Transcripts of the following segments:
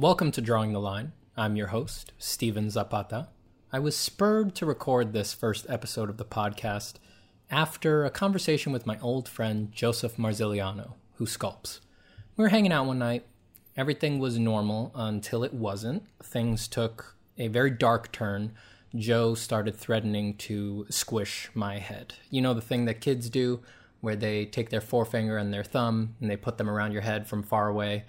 Welcome to Drawing the Line. I'm your host, Steven Zapata. I was spurred to record this first episode of the podcast after a conversation with my old friend Joseph Marziliano, who sculpts. We were hanging out one night. Everything was normal until it wasn't. Things took a very dark turn. Joe started threatening to squish my head. You know, the thing that kids do where they take their forefinger and their thumb and they put them around your head from far away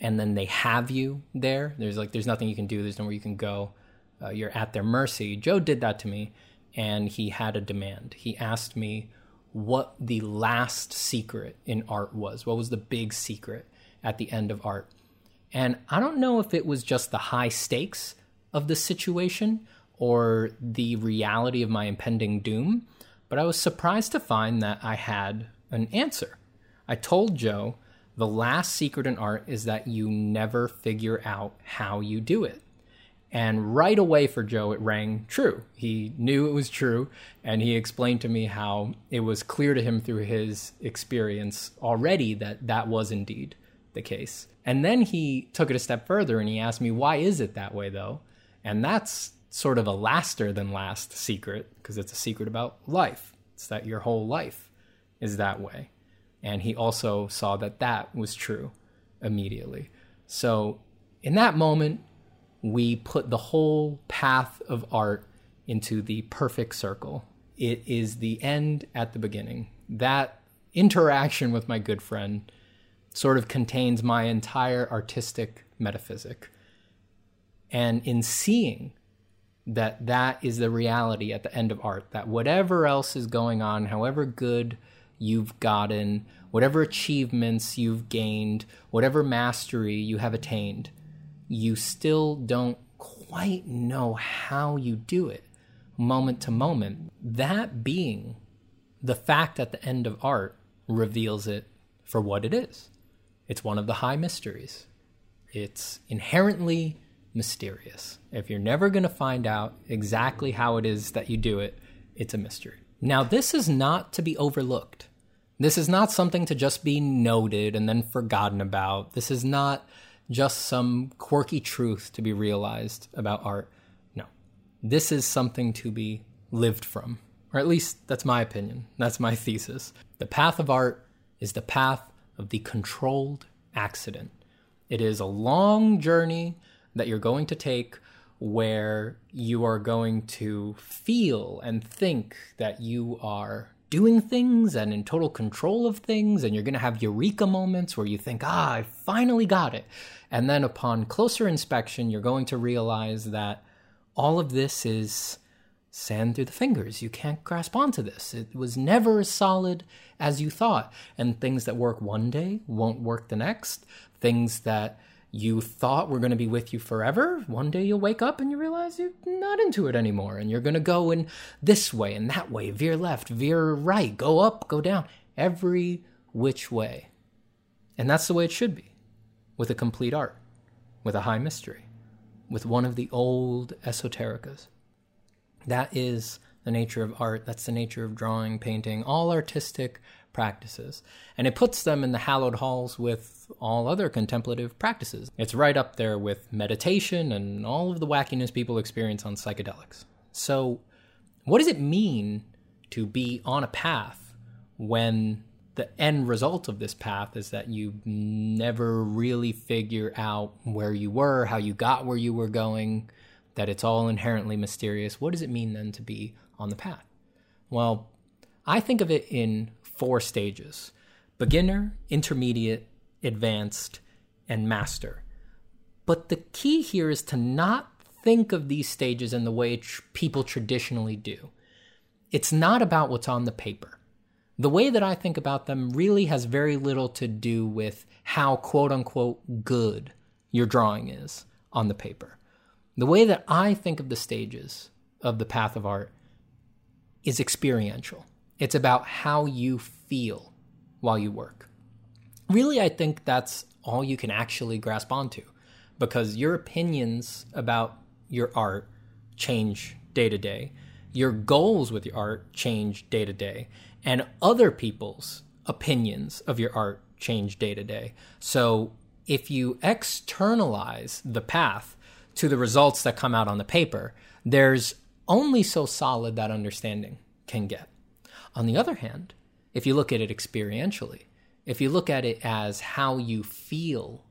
and then they have you there. There's like, there's nothing you can do, there's nowhere you can go. Uh, you're at their mercy. Joe did that to me and he had a demand. He asked me what the last secret in art was. What was the big secret at the end of art? And I don't know if it was just the high stakes of the situation or the reality of my impending doom, but I was surprised to find that I had an answer. I told Joe the last secret in art is that you never figure out how you do it. And right away for Joe, it rang true. He knew it was true, and he explained to me how it was clear to him through his experience already that that was indeed the case. And then he took it a step further and he asked me, why is it that way though? And that's sort of a laster than last secret because it's a secret about life. It's that your whole life is that way. And he also saw that that was true immediately. So in that moment, we put the whole path of art into the perfect circle. It is the end at the beginning. That interaction with my good friend sort of contains my entire artistic metaphysic. And in seeing that that is the reality at the end of art, that whatever else is going on, however good you've gotten, whatever achievements you've gained, whatever mastery you have attained, you still don't quite know how you do it moment to moment. That being the fact at the end of art reveals it for what it is. It's one of the high mysteries. It's inherently mysterious. If you're never going to find out exactly how it is that you do it, it's a mystery. Now, this is not to be overlooked. This is not something to just be noted and then forgotten about. This is not just some quirky truth to be realized about art. No. This is something to be lived from. Or at least that's my opinion. That's my thesis. The path of art is the path of the controlled accident. It is a long journey that you're going to take where you are going to feel and think that you are doing things and in total control of things, and you're going to have eureka moments where you think, ah, I finally got it. And then upon closer inspection, you're going to realize that all of this is sand through the fingers. You can't grasp onto this. It was never as solid as you thought. And things that work one day won't work the next. Things that you thought we were going to be with you forever. One day you'll wake up and you realize you're not into it anymore. And you're going to go in this way and that way, veer left, veer right, go up, go down, every which way. And that's the way it should be with a complete art, with a high mystery, with one of the old esotericas. That is the nature of art. That's the nature of drawing, painting, all artistic practices. And it puts them in the hallowed halls with all other contemplative practices. It's right up there with meditation and all of the wackiness people experience on psychedelics. So, what does it mean to be on a path when the end result of this path is that you never really figure out where you were, how you got where you were going, that it's all inherently mysterious? What does it mean then to be on the path? Well, I think of it in four stages beginner, intermediate, advanced, and master. But the key here is to not think of these stages in the way tr- people traditionally do. It's not about what's on the paper. The way that I think about them really has very little to do with how quote unquote good your drawing is on the paper. The way that I think of the stages of the path of art is experiential. It's about how you feel while you work. Really, I think that's all you can actually grasp onto because your opinions about your art change day to day. Your goals with your art change day to day. And other people's opinions of your art change day to day. So if you externalize the path to the results that come out on the paper, there's only so solid that understanding can get. On the other hand, if you look at it experientially, if you look at it as how you feel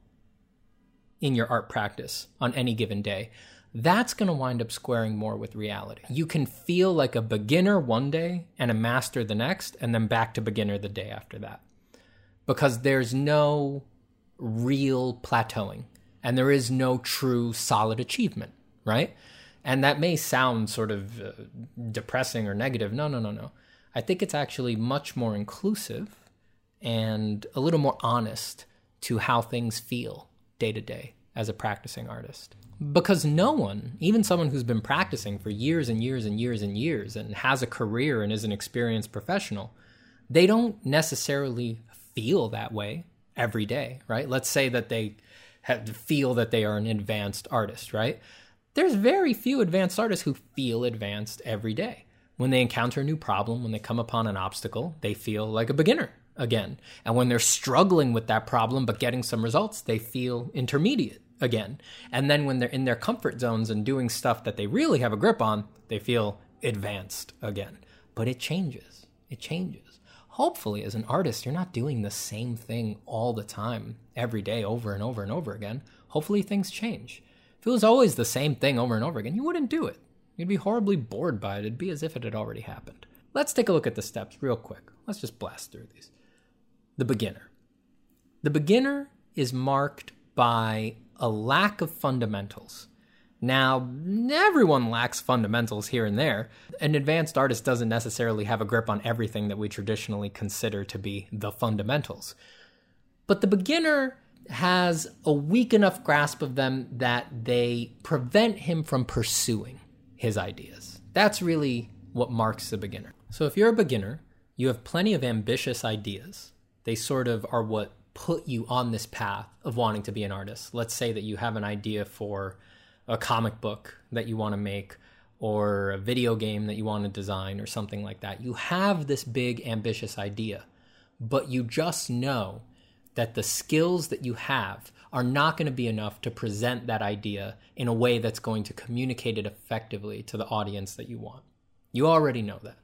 in your art practice on any given day, that's going to wind up squaring more with reality. You can feel like a beginner one day and a master the next, and then back to beginner the day after that. Because there's no real plateauing and there is no true solid achievement, right? And that may sound sort of uh, depressing or negative. No, no, no, no. I think it's actually much more inclusive and a little more honest to how things feel day to day as a practicing artist. Because no one, even someone who's been practicing for years and years and years and years and has a career and is an experienced professional, they don't necessarily feel that way every day, right? Let's say that they feel that they are an advanced artist, right? There's very few advanced artists who feel advanced every day. When they encounter a new problem, when they come upon an obstacle, they feel like a beginner again. And when they're struggling with that problem but getting some results, they feel intermediate again. And then when they're in their comfort zones and doing stuff that they really have a grip on, they feel advanced again. But it changes. It changes. Hopefully, as an artist, you're not doing the same thing all the time, every day, over and over and over again. Hopefully, things change. If it was always the same thing over and over again, you wouldn't do it. You'd be horribly bored by it. It'd be as if it had already happened. Let's take a look at the steps real quick. Let's just blast through these. The beginner. The beginner is marked by a lack of fundamentals. Now, everyone lacks fundamentals here and there. An advanced artist doesn't necessarily have a grip on everything that we traditionally consider to be the fundamentals. But the beginner has a weak enough grasp of them that they prevent him from pursuing his ideas. That's really what marks a beginner. So if you're a beginner, you have plenty of ambitious ideas. They sort of are what put you on this path of wanting to be an artist. Let's say that you have an idea for a comic book that you want to make or a video game that you want to design or something like that. You have this big ambitious idea, but you just know that the skills that you have are not going to be enough to present that idea in a way that's going to communicate it effectively to the audience that you want. You already know that.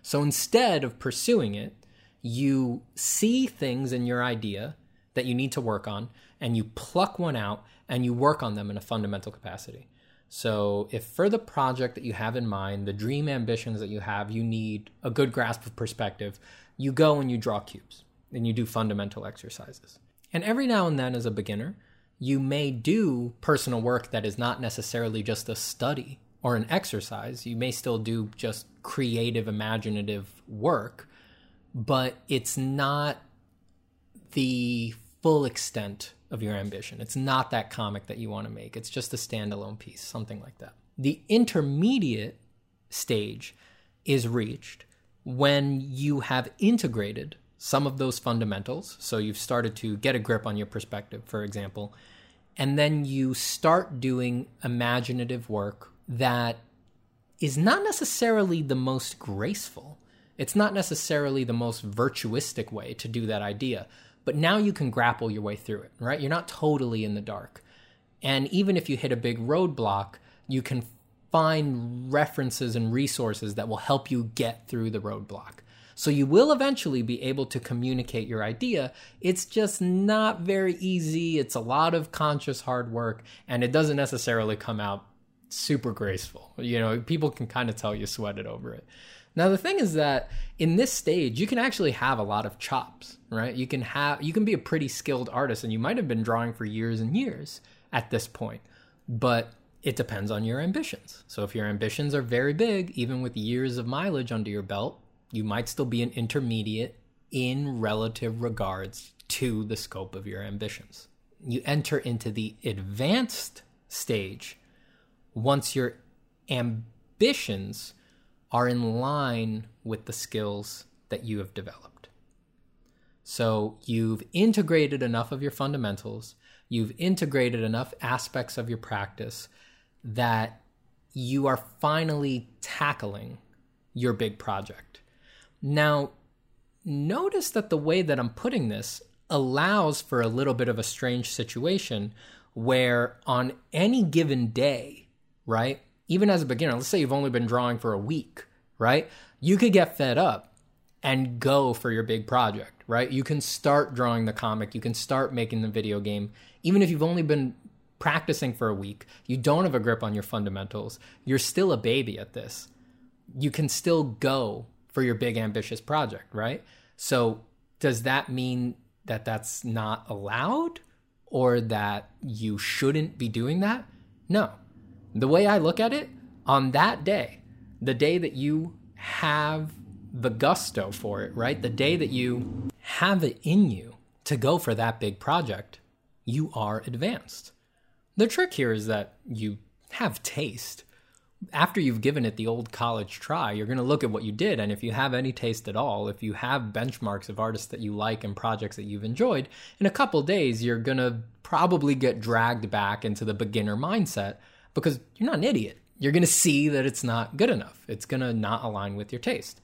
So instead of pursuing it, you see things in your idea that you need to work on and you pluck one out and you work on them in a fundamental capacity. So, if for the project that you have in mind, the dream ambitions that you have, you need a good grasp of perspective, you go and you draw cubes and you do fundamental exercises. And every now and then, as a beginner, you may do personal work that is not necessarily just a study or an exercise. You may still do just creative, imaginative work, but it's not the full extent of your ambition. It's not that comic that you want to make. It's just a standalone piece, something like that. The intermediate stage is reached when you have integrated some of those fundamentals. So you've started to get a grip on your perspective, for example, and then you start doing imaginative work that is not necessarily the most graceful. It's not necessarily the most virtuistic way to do that idea, but now you can grapple your way through it, right? You're not totally in the dark. And even if you hit a big roadblock, you can find references and resources that will help you get through the roadblock. So you will eventually be able to communicate your idea. It's just not very easy. It's a lot of conscious hard work, and it doesn't necessarily come out super graceful. You know, people can kind of tell you sweated over it. Now the thing is that in this stage you can actually have a lot of chops, right? You can have you can be a pretty skilled artist and you might have been drawing for years and years at this point. But it depends on your ambitions. So if your ambitions are very big, even with years of mileage under your belt, you might still be an intermediate in relative regards to the scope of your ambitions. You enter into the advanced stage once your ambitions are in line with the skills that you have developed. So you've integrated enough of your fundamentals, you've integrated enough aspects of your practice that you are finally tackling your big project. Now, notice that the way that I'm putting this allows for a little bit of a strange situation where on any given day, right? Even as a beginner, let's say you've only been drawing for a week, right? You could get fed up and go for your big project, right? You can start drawing the comic, you can start making the video game, even if you've only been practicing for a week, you don't have a grip on your fundamentals, you're still a baby at this. You can still go for your big ambitious project, right? So, does that mean that that's not allowed or that you shouldn't be doing that? No. The way I look at it, on that day, the day that you have the gusto for it, right? The day that you have it in you to go for that big project, you are advanced. The trick here is that you have taste. After you've given it the old college try, you're going to look at what you did. And if you have any taste at all, if you have benchmarks of artists that you like and projects that you've enjoyed, in a couple days, you're going to probably get dragged back into the beginner mindset because you're not an idiot. You're going to see that it's not good enough. It's going to not align with your taste.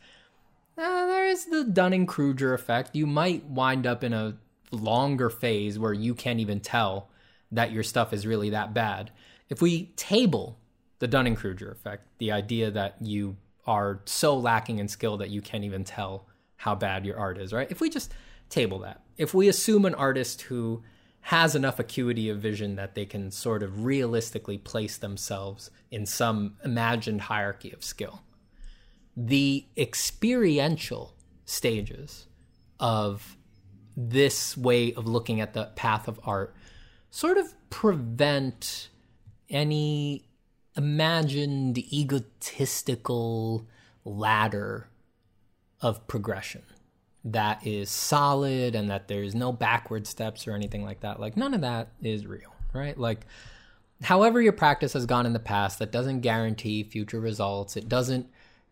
Uh, there is the Dunning Kruger effect. You might wind up in a longer phase where you can't even tell that your stuff is really that bad. If we table the Dunning Kruger effect, the idea that you are so lacking in skill that you can't even tell how bad your art is, right? If we just table that, if we assume an artist who has enough acuity of vision that they can sort of realistically place themselves in some imagined hierarchy of skill, the experiential stages of this way of looking at the path of art sort of prevent any imagined egotistical ladder of progression that is solid and that there's no backward steps or anything like that. Like, none of that is real, right? Like, however your practice has gone in the past, that doesn't guarantee future results. It doesn't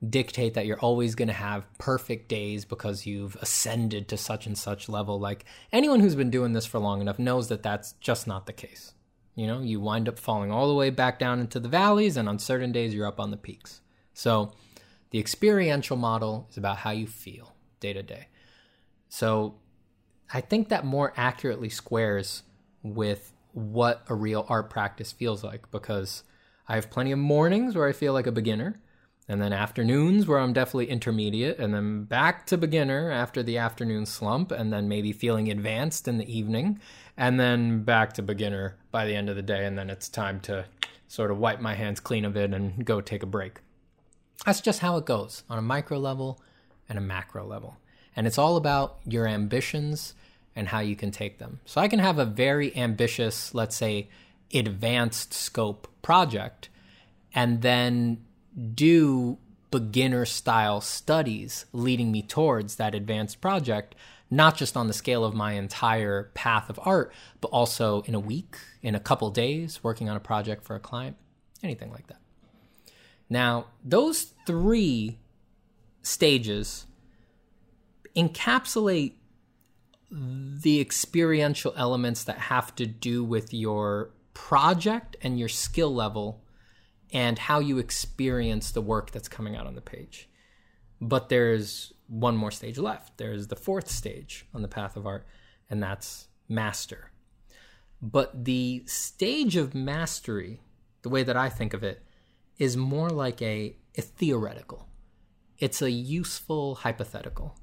dictate that you're always going to have perfect days because you've ascended to such and such level. Like anyone who's been doing this for long enough knows that that's just not the case. You know, you wind up falling all the way back down into the valleys, and on certain days, you're up on the peaks. So, the experiential model is about how you feel day to day. So, I think that more accurately squares with what a real art practice feels like because I have plenty of mornings where I feel like a beginner and then afternoons where I'm definitely intermediate, and then back to beginner after the afternoon slump, and then maybe feeling advanced in the evening, and then back to beginner by the end of the day, and then it's time to sort of wipe my hands clean of it and go take a break. That's just how it goes on a micro level and a macro level. And it's all about your ambitions and how you can take them. So I can have a very ambitious, let's say, advanced scope project, and then do beginner style studies leading me towards that advanced project, not just on the scale of my entire path of art, but also in a week, in a couple days, working on a project for a client, anything like that. Now, those three stages encapsulate the experiential elements that have to do with your project and your skill level and how you experience the work that's coming out on the page. But there's one more stage left. There's the fourth stage on the path of art, and that's master. But the stage of mastery, the way that I think of it, is more like a, a theoretical. It's a useful hypothetical.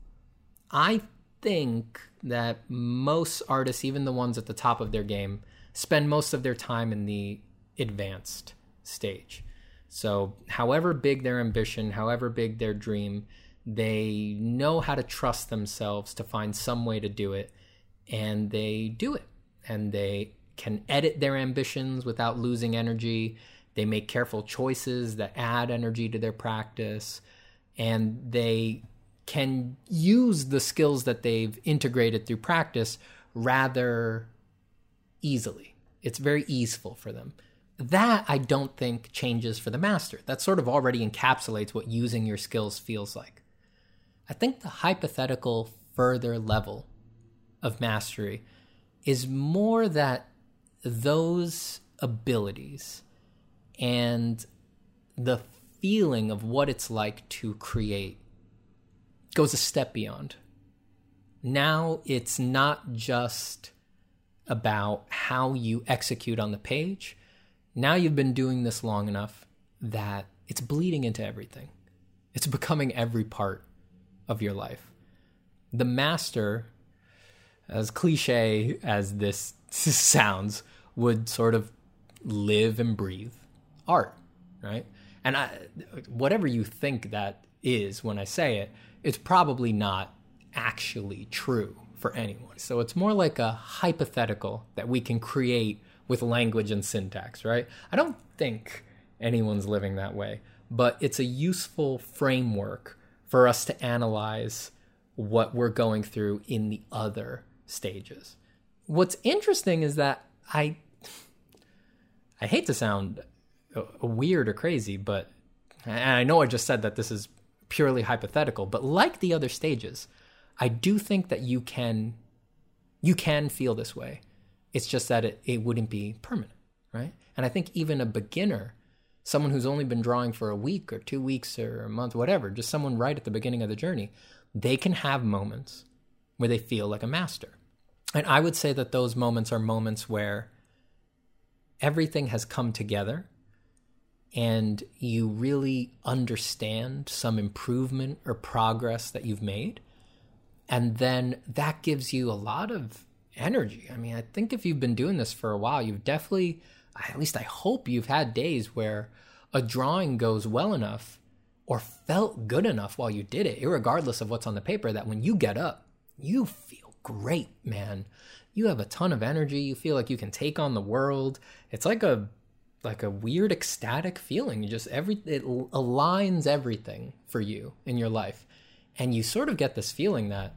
I think that most artists, even the ones at the top of their game, spend most of their time in the advanced stage. So, however big their ambition, however big their dream, they know how to trust themselves to find some way to do it, and they do it. And they can edit their ambitions without losing energy. They make careful choices that add energy to their practice, and they can use the skills that they've integrated through practice rather easily. It's very easeful for them. That I don't think changes for the master. That sort of already encapsulates what using your skills feels like. I think the hypothetical further level of mastery is more that those abilities and the feeling of what it's like to create goes a step beyond. Now it's not just about how you execute on the page. Now you've been doing this long enough that it's bleeding into everything. It's becoming every part of your life. The master, as cliche as this sounds, would sort of live and breathe art, right? And I, whatever you think that is when I say it, it's probably not actually true for anyone. So it's more like a hypothetical that we can create with language and syntax, right? I don't think anyone's living that way, but it's a useful framework for us to analyze what we're going through in the other stages. What's interesting is that I I hate to sound weird or crazy, but and I know I just said that this is purely hypothetical, but like the other stages, I do think that you can you can feel this way. It's just that it, it wouldn't be permanent, right? And I think even a beginner, someone who's only been drawing for a week or two weeks or a month, whatever, just someone right at the beginning of the journey, they can have moments where they feel like a master. And I would say that those moments are moments where everything has come together and you really understand some improvement or progress that you've made and then that gives you a lot of energy. I mean, I think if you've been doing this for a while, you've definitely, at least I hope you've had days where a drawing goes well enough or felt good enough while you did it, regardless of what's on the paper, that when you get up, you feel great, man. You have a ton of energy. You feel like you can take on the world. It's like a like a weird ecstatic feeling. You just every it aligns everything for you in your life. And you sort of get this feeling that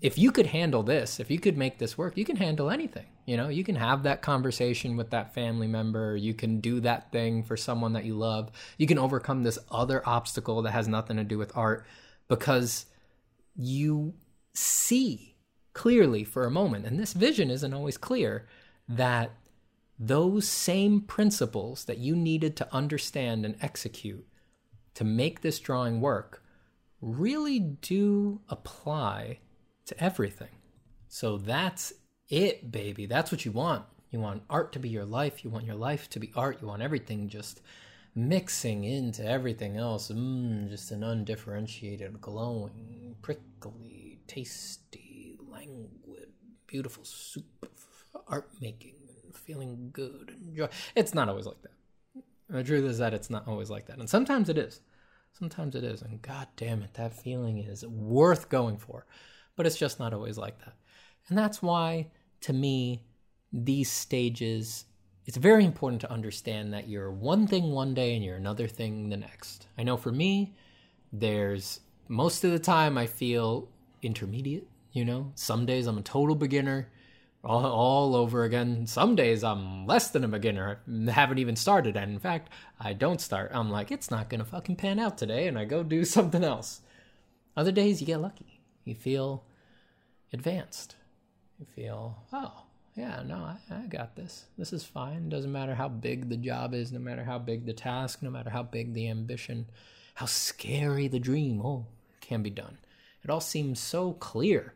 if you could handle this, if you could make this work, you can handle anything. You know, you can have that conversation with that family member. You can do that thing for someone that you love. You can overcome this other obstacle that has nothing to do with art because you see clearly for a moment, and this vision isn't always clear, that those same principles that you needed to understand and execute to make this drawing work really do apply to everything. So that's it, baby. That's what you want. You want art to be your life. You want your life to be art. You want everything just mixing into everything else. Mmm, just an undifferentiated, glowing, prickly, tasty, languid, beautiful soup of art making and feeling good and joy. It's not always like that. The truth is that it's not always like that. And sometimes it is. Sometimes it is. And god damn it, that feeling is worth going for. But it's just not always like that. And that's why, to me, these stages, it's very important to understand that you're one thing one day and you're another thing the next. I know for me, there's most of the time I feel intermediate, you know? Some days I'm a total beginner all, all over again. Some days I'm less than a beginner, I haven't even started. And in fact, I don't start. I'm like, it's not to fucking pan out today, and I go do something else. Other days, you get lucky. You feel advanced. You feel, oh, yeah, no, I, I got this. This is fine. Doesn't matter how big the job is, no matter how big the task, no matter how big the ambition, how scary the dream. Oh, can be done. It all seems so clear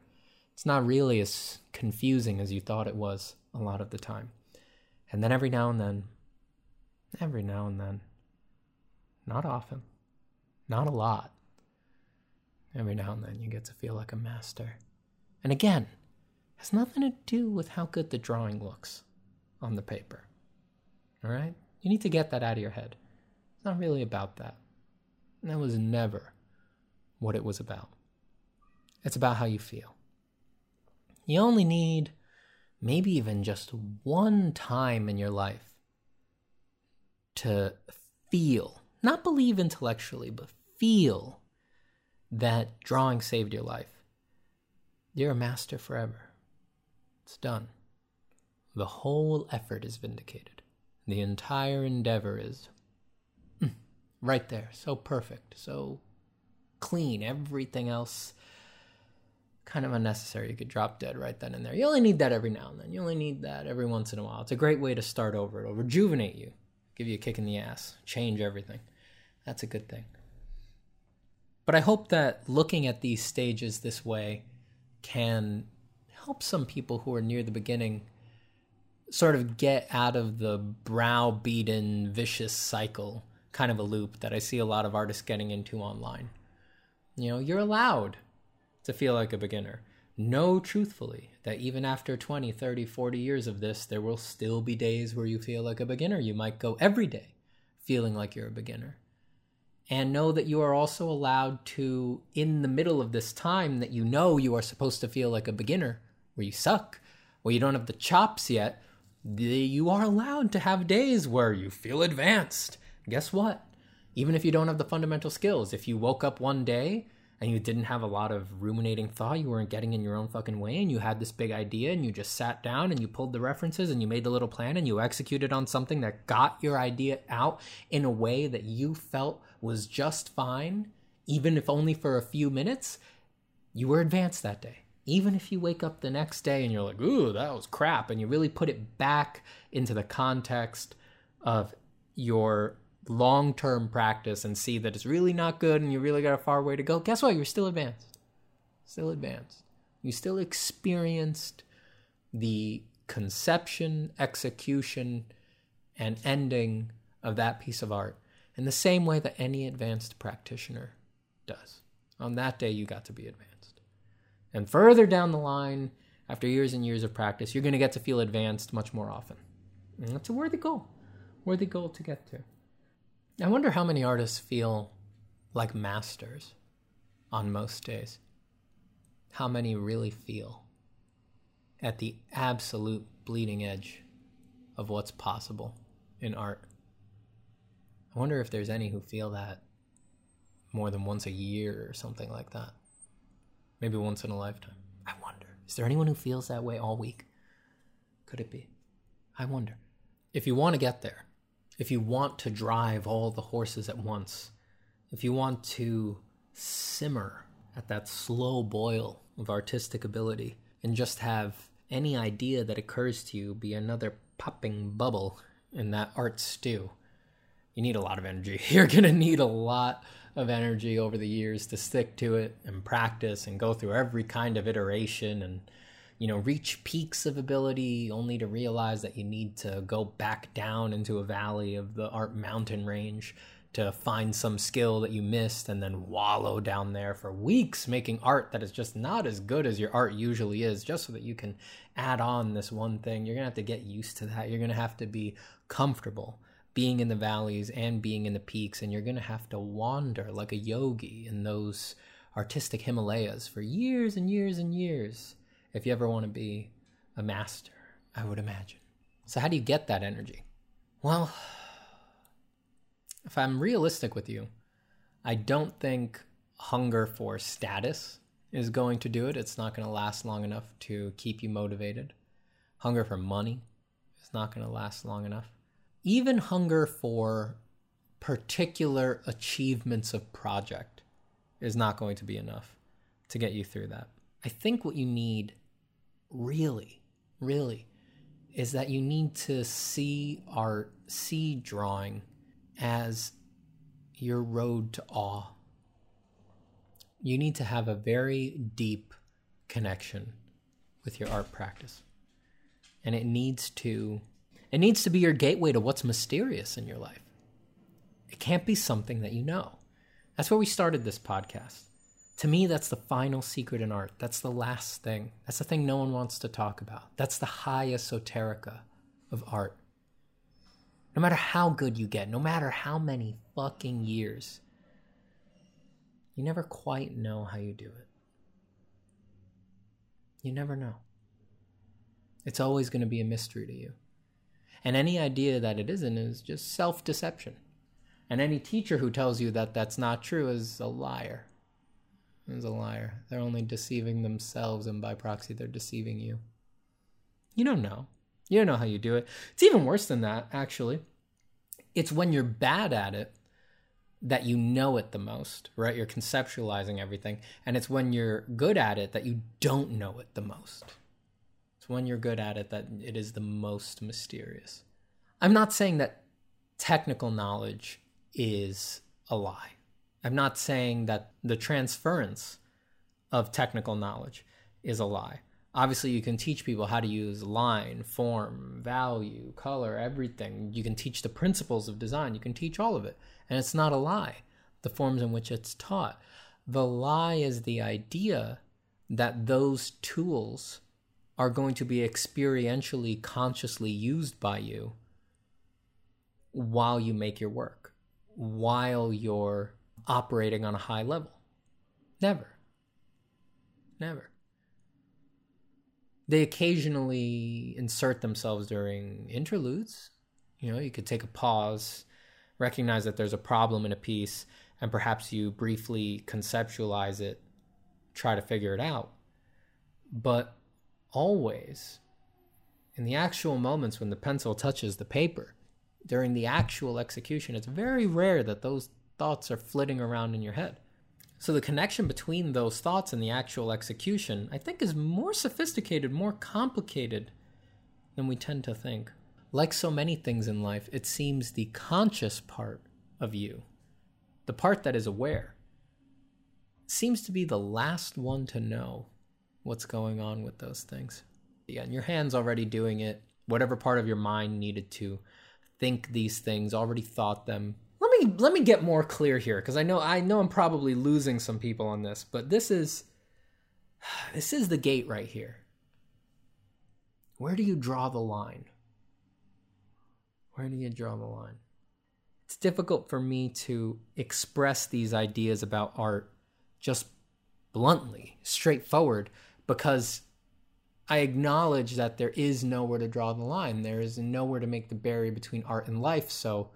it's not really as confusing as you thought it was a lot of the time. And then every now and then, every now and then, not often, not a lot, every now and then you get to feel like a master. And again, has nothing to do with how good the drawing looks on the paper. All right? You need to get that out of your head. It's not really about that. And that was never what it was about. It's about how you feel. You only need maybe even just one time in your life to feel, not believe intellectually, but feel that drawing saved your life. You're a master forever. It's done. The whole effort is vindicated. The entire endeavor is mm, right there, so perfect, so clean. Everything else kind of unnecessary. You could drop dead right then and there. You only need that every now and then. You only need that every once in a while. It's a great way to start over. It'll rejuvenate you, give you a kick in the ass, change everything. That's a good thing. But I hope that looking at these stages this way can help some people who are near the beginning sort of get out of the browbeaten vicious cycle kind of a loop that I see a lot of artists getting into online. You know, you're allowed to feel like a beginner. Know truthfully that even after 20, 30, 40 years of this, there will still be days where you feel like a beginner. You might go every day feeling like you're a beginner. And know that you are also allowed to, in the middle of this time that you know you are supposed to feel like a beginner, where you suck, where you don't have the chops yet, you are allowed to have days where you feel advanced. Guess what? Even if you don't have the fundamental skills, if you woke up one day and you didn't have a lot of ruminating thought, you weren't getting in your own fucking way, and you had this big idea, and you just sat down and you pulled the references and you made the little plan and you executed on something that got your idea out in a way that you felt was just fine, even if only for a few minutes, you were advanced that day. Even if you wake up the next day and you're like, ooh, that was crap, and you really put it back into the context of your long term practice and see that it's really not good and you really got a far way to go, guess what? You're still advanced. Still advanced. You still experienced the conception, execution, and ending of that piece of art in the same way that any advanced practitioner does. On that day, you got to be advanced. And further down the line, after years and years of practice, you're going to get to feel advanced much more often. And that's a worthy goal, worthy goal to get to. I wonder how many artists feel like masters on most days. How many really feel at the absolute bleeding edge of what's possible in art. I wonder if there's any who feel that more than once a year or something like that. Maybe once in a lifetime. I wonder. Is there anyone who feels that way all week? Could it be? I wonder. If you want to get there, if you want to drive all the horses at once, if you want to simmer at that slow boil of artistic ability and just have any idea that occurs to you be another popping bubble in that art stew, you need a lot of energy. You're going to need a lot of energy over the years to stick to it and practice and go through every kind of iteration and you know, reach peaks of ability only to realize that you need to go back down into a valley of the art mountain range to find some skill that you missed and then wallow down there for weeks making art that is just not as good as your art usually is just so that you can add on this one thing. You're going to have to get used to that. You're going to have to be comfortable being in the valleys and being in the peaks and you're going to have to wander like a yogi in those artistic himalayas for years and years and years if you ever want to be a master, I would imagine. So, how do you get that energy? Well, if I'm realistic with you, I don't think hunger for status is going to do it. It's not going to last long enough to keep you motivated. Hunger for money is not going to last long enough. Even hunger for particular achievements of project is not going to be enough to get you through that. I think what you need really, really, is that you need to see art, see drawing as your road to awe. You need to have a very deep connection with your art practice. And it needs to it needs to be your gateway to what's mysterious in your life. It can't be something that you know. That's where we started this podcast. To me, that's the final secret in art. That's the last thing. That's the thing no one wants to talk about. That's the high esoterica of art. No matter how good you get, no matter how many fucking years, you never quite know how you do it. You never know. It's always going to be a mystery to you. And any idea that it isn't is just self deception. And any teacher who tells you that that's not true is a liar is a liar. They're only deceiving themselves, and by proxy, they're deceiving you. You don't know. You don't know how you do it. It's even worse than that, actually. It's when you're bad at it that you know it the most, right? You're conceptualizing everything. And it's when you're good at it that you don't know it the most. It's when you're good at it that it is the most mysterious. I'm not saying that technical knowledge is a lie. I'm not saying that the transference of technical knowledge is a lie. Obviously, you can teach people how to use line, form, value, color, everything. You can teach the principles of design. You can teach all of it. And it's not a lie, the forms in which it's taught. The lie is the idea that those tools are going to be experientially, consciously used by you while you make your work, while you're operating on a high level. Never. Never. They occasionally insert themselves during interludes. You know, you could take a pause, recognize that there's a problem in a piece, and perhaps you briefly conceptualize it, try to figure it out. But always, in the actual moments when the pencil touches the paper, during the actual execution, it's very rare that those thoughts are flitting around in your head. So the connection between those thoughts and the actual execution, I think, is more sophisticated, more complicated than we tend to think. Like so many things in life, it seems the conscious part of you, the part that is aware, seems to be the last one to know what's going on with those things. Yeah, and your hand's already doing it. Whatever part of your mind needed to think these things, already thought them. Let me let me get more clear here because I know I know I'm probably losing some people on this, but this is this is the gate right here. Where do you draw the line? Where do you draw the line? It's difficult for me to express these ideas about art just bluntly, straightforward, because I acknowledge that there is nowhere to draw the line. There is nowhere to make the barrier between art and life. So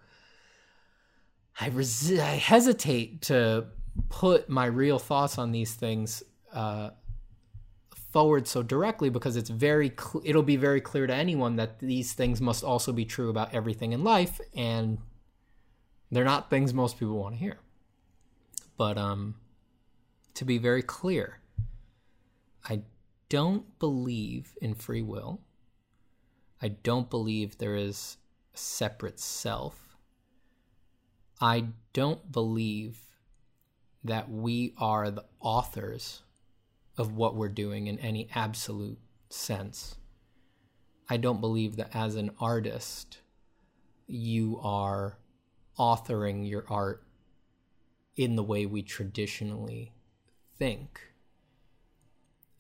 I, resi- I hesitate to put my real thoughts on these things uh, forward so directly because it's very cl- it'll be very clear to anyone that these things must also be true about everything in life, and they're not things most people want to hear. But um, to be very clear, I don't believe in free will. I don't believe there is a separate self. I don't believe that we are the authors of what we're doing in any absolute sense. I don't believe that as an artist, you are authoring your art in the way we traditionally think.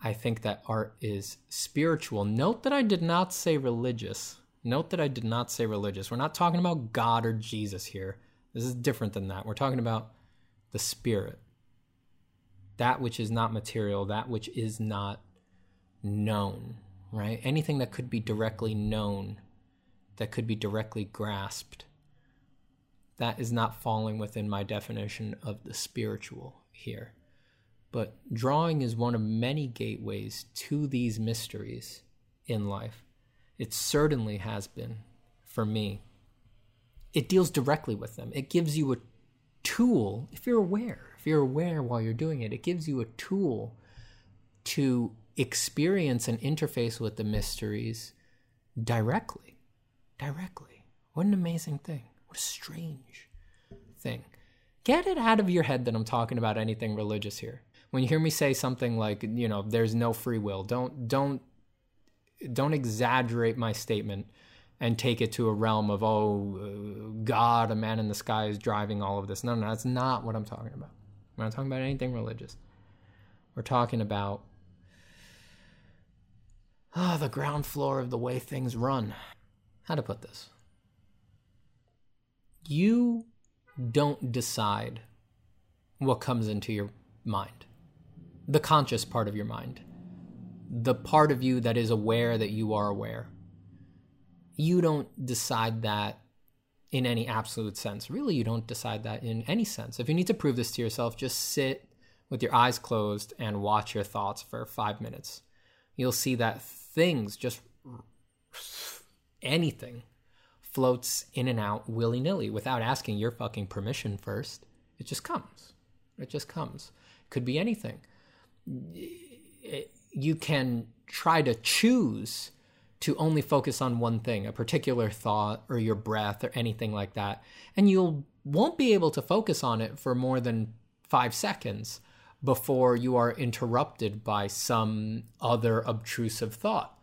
I think that art is spiritual. Note that I did not say religious. Note that I did not say religious. We're not talking about God or Jesus here. This is different than that. We're talking about the spirit. That which is not material, that which is not known, right? Anything that could be directly known, that could be directly grasped, that is not falling within my definition of the spiritual here. But drawing is one of many gateways to these mysteries in life. It certainly has been for me. It deals directly with them. It gives you a tool, if you're aware, if you're aware while you're doing it, it gives you a tool to experience and interface with the mysteries directly. Directly. What an amazing thing. What a strange thing. Get it out of your head that I'm talking about anything religious here when you hear me say something like you know there's no free will don't don't don't exaggerate my statement and take it to a realm of oh god a man in the sky is driving all of this. No no that's not what i'm talking about. We're not talking about anything religious. We're talking about oh, the ground floor of the way things run. How to put this? You don't decide what comes into your mind the conscious part of your mind, the part of you that is aware that you are aware. You don't decide that in any absolute sense. Really, you don't decide that in any sense. If you need to prove this to yourself, just sit with your eyes closed and watch your thoughts for five minutes. You'll see that things, just anything, floats in and out willy nilly without asking your fucking permission first. It just comes. It just comes. Could be anything Eh, you can try to choose to only focus on one thing, a particular thought or your breath or anything like that. And you'll won't be able to focus on it for more than 5 seconds, before you are interrupted by some other obtrusive thought.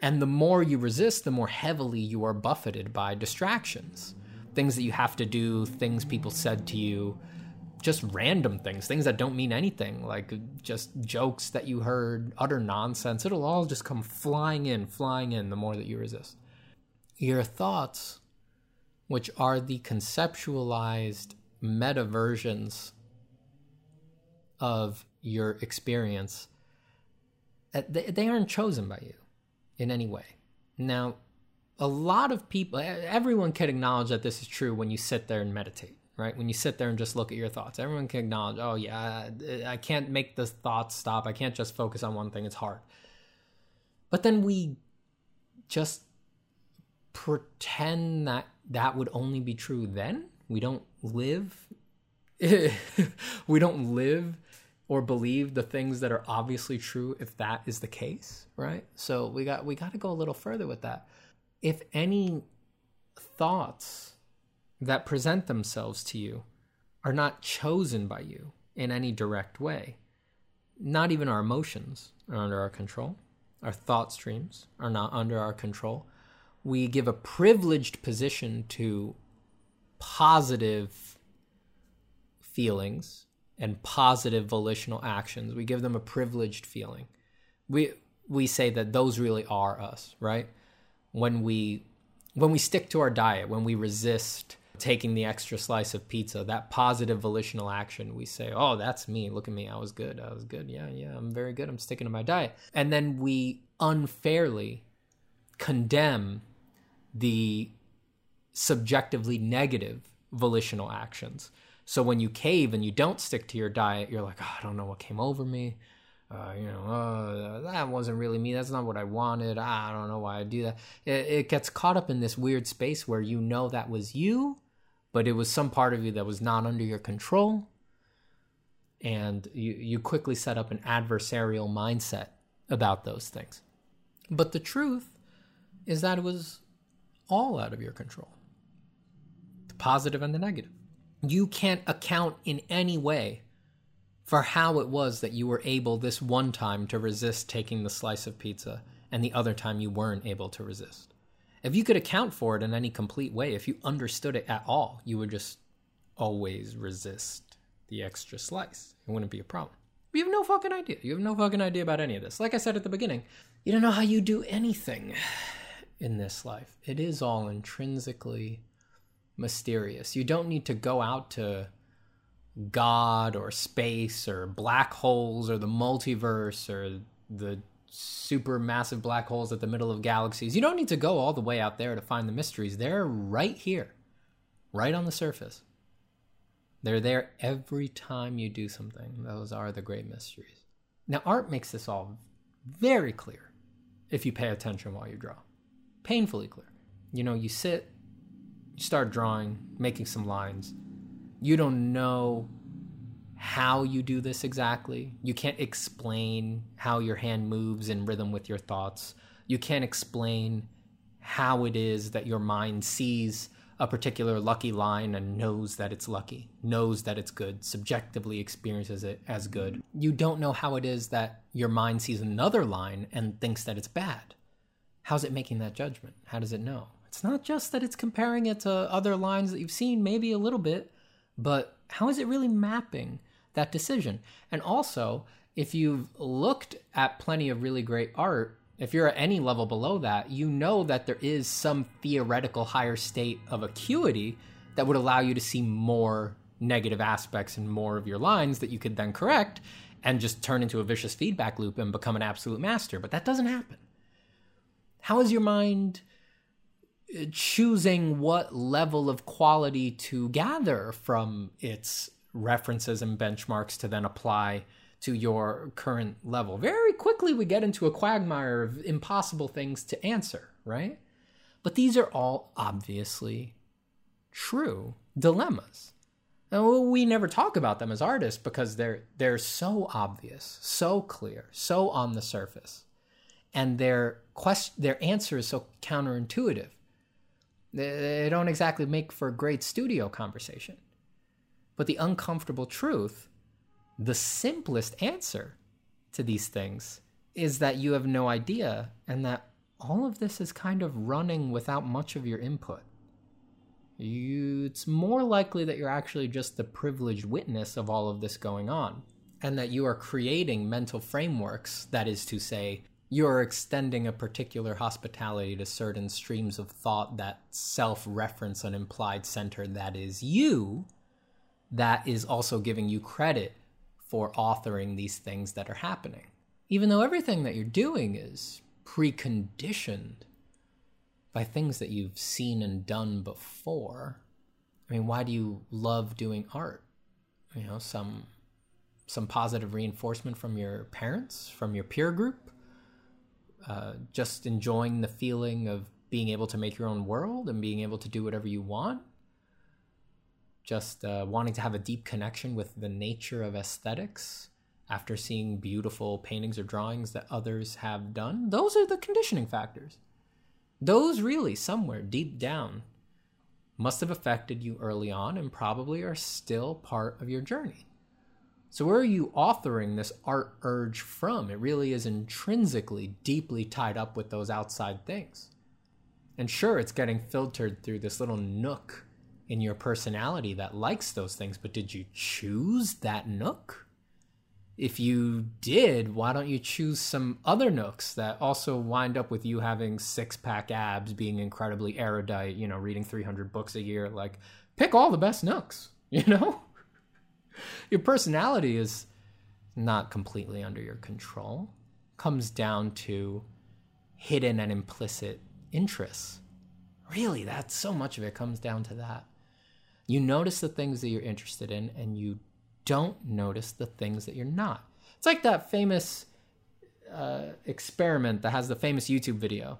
And the more you resist, the more heavily you are buffeted by distractions. Things that you have to do, things people said to you, just random things, things that don't mean anything, like just jokes that you heard, utter nonsense. It'll all just come flying in, flying in the more that you resist. Your thoughts, which are the conceptualized meta versions of your experience, uh, they aren't chosen by you in any way. Now, a lot of people, everyone can acknowledge that this is true when you sit there and meditate right? When you sit there and just look at your thoughts, everyone can acknowledge, oh, yeah, I can't make the thoughts stop. I can't just focus on one thing. It's hard. But then we just pretend that that would only be true then. We don't live. we don't live or believe the things that are obviously true if that is the case, right? So we got we got to go a little further with that. If any thoughts that present themselves to you are not chosen by you in any direct way. Not even our emotions are under our control. Our thought streams are not under our control. We give a privileged position to positive feelings and positive volitional actions. We give them a privileged feeling. We we say that those really are us, right? When we when we stick to our diet, when we resist taking the extra slice of pizza, that positive volitional action, we say, oh, that's me. Look at me. I was good. I was good. Yeah, yeah, I'm very good. I'm sticking to my diet. And then we unfairly condemn the subjectively negative volitional actions. So when you cave and you don't stick to your diet, you're like, oh, I don't know what came over me. Uh, you know, uh, that wasn't really me. That's not what I wanted. I don't know why I do that. It, it gets caught up in this weird space where you know that was you, but it was some part of you that was not under your control. And you, you quickly set up an adversarial mindset about those things. But the truth is that it was all out of your control the positive and the negative. You can't account in any way for how it was that you were able this one time to resist taking the slice of pizza and the other time you weren't able to resist if you could account for it in any complete way, if you understood it at all, you would just always resist the extra slice. It wouldn't be a problem. You have no fucking idea. You have no fucking idea about any of this. Like I said at the beginning, you don't know how you do anything in this life. It is all intrinsically mysterious. You don't need to go out to God or space or black holes or the multiverse or the super massive black holes at the middle of galaxies. You don't need to go all the way out there to find the mysteries. They're right here, right on the surface. They're there every time you do something. Those are the great mysteries. Now, art makes this all very clear if you pay attention while you draw. Painfully clear. You know, you sit, you start drawing, making some lines. You don't know how you do this exactly. You can't explain how your hand moves in rhythm with your thoughts. You can't explain how it is that your mind sees a particular lucky line and knows that it's lucky, knows that it's good, subjectively experiences it as good. You don't know how it is that your mind sees another line and thinks that it's bad. How's it making that judgment? How does it know? It's not just that it's comparing it to other lines that you've seen, maybe a little bit, but how is it really mapping that decision. And also, if you've looked at plenty of really great art, if you're at any level below that, you know that there is some theoretical higher state of acuity that would allow you to see more negative aspects and more of your lines that you could then correct and just turn into a vicious feedback loop and become an absolute master. But that doesn't happen. How is your mind uh, choosing what level of quality to gather from its references and benchmarks to then apply to your current level. Very quickly, we get into a quagmire of impossible things to answer, right? But these are all obviously true dilemmas. And we never talk about them as artists because they're they're so obvious, so clear, so on the surface, and their quest their answer is so counterintuitive. They don't exactly make for a great studio conversation. But the uncomfortable truth the simplest answer to these things is that you have no idea and that all of this is kind of running without much of your input. You, it's more likely that you're actually just the privileged witness of all of this going on, and that you are creating mental frameworks, that is to say, you're extending a particular hospitality to certain streams of thought that self reference an implied center that is you, that is also giving you credit for authoring these things that are happening. Even though everything that you're doing is preconditioned by things that you've seen and done before. I mean, why do you love doing art? You know, some some positive reinforcement from your parents, from your peer group, uh, just enjoying the feeling of being able to make your own world and being able to do whatever you want. Just uh, wanting to have a deep connection with the nature of aesthetics after seeing beautiful paintings or drawings that others have done. Those are the conditioning factors. Those really, somewhere deep down, must have affected you early on and probably are still part of your journey. So, where are you authoring this art urge from? It really is intrinsically deeply tied up with those outside things. And sure, it's getting filtered through this little nook in your personality that likes those things, but did you choose that nook? if you did, why don't you choose some other nooks that also wind up with you having six pack abs, being incredibly erudite, you know, reading 300 books a year? Like, pick all the best nooks, you know? your personality is not completely under your control, comes down to hidden and implicit interests. Really, that's so much of it comes down to that. You notice the things that you're interested in and you don't notice the things that you're not. It's like that famous uh, experiment that has the famous YouTube video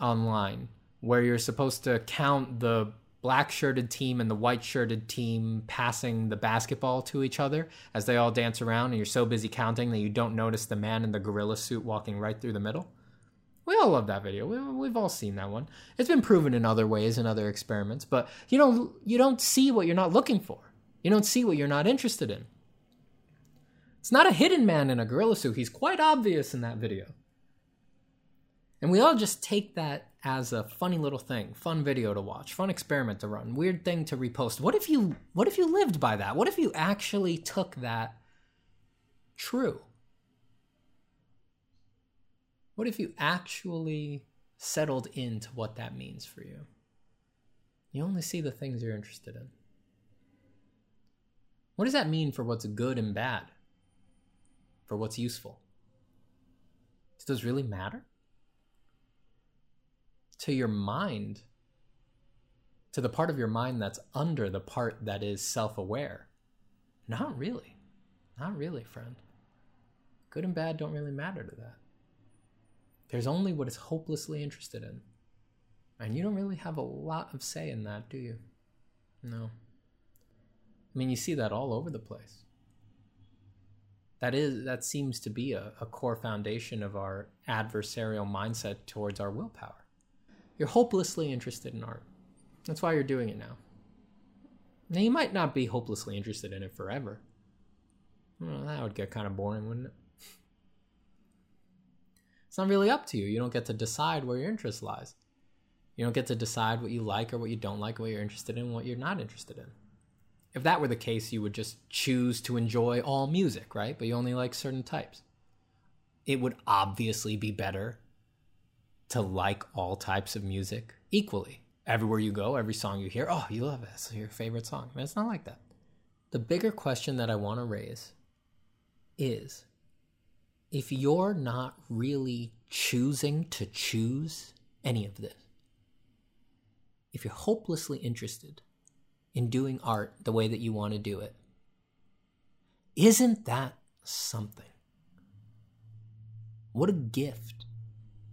online where you're supposed to count the black shirted team and the white shirted team passing the basketball to each other as they all dance around, and you're so busy counting that you don't notice the man in the gorilla suit walking right through the middle. We all love that video. We, have all seen that one. It's been proven in other ways in other experiments, but you know you don't see what you're not looking for. You don't see what you're not interested in. It's not a hidden man in a gorilla suit. He's quite obvious in that video. And we all just take that as a funny little thing, fun video to watch, fun experiment to run, weird thing to repost. What if you what if you lived by that? What if you actually took that true? What if you actually settled into what that means for you? You only see the things you're interested in. What does that mean for what's good and bad? For what's useful? Does those really matter? To your mind, to the part of your mind that's under the part that is self aware? Not really. Not really, friend. Good and bad don't really matter to that. There's only what it's hopelessly interested in. And you don't really have a lot of say in that, do you? No. I mean, you see that all over the place. That is that seems to be a, a core foundation of our adversarial mindset towards our willpower. You're hopelessly interested in art. That's why you're doing it now. Now you might not be hopelessly interested in it forever. Well, that would get kind of boring, wouldn't it? It's not really up to you. You don't get to decide where your interest lies. You don't get to decide what you like or what you don't like, what you're interested in, what you're not interested in if that were the case, you would just choose to enjoy all music, right? But you only like certain types. It would obviously be better to like all types of music equally. Everywhere you go, every song you hear, oh, you love it. It's your favorite song. I mean, it's not like that. The bigger question that I want to raise is if you're not really choosing to choose any of this, if you're hopelessly interested in doing art the way that you want to do it. Isn't that something? What a gift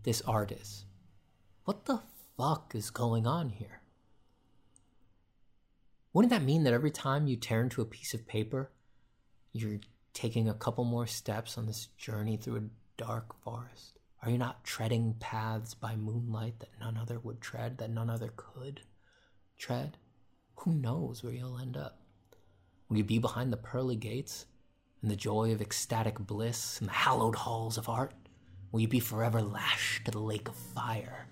this art is. What the fuck is going on here? Wouldn't that mean that every time you tear into a piece of paper, you're taking a couple more steps on this journey through a dark forest? Are you not treading paths by moonlight that none other would tread, that none other could tread? who knows where you'll end up? Will you be behind the pearly gates in the joy of ecstatic bliss in the hallowed halls of art? Will you be forever lashed to the lake of fire?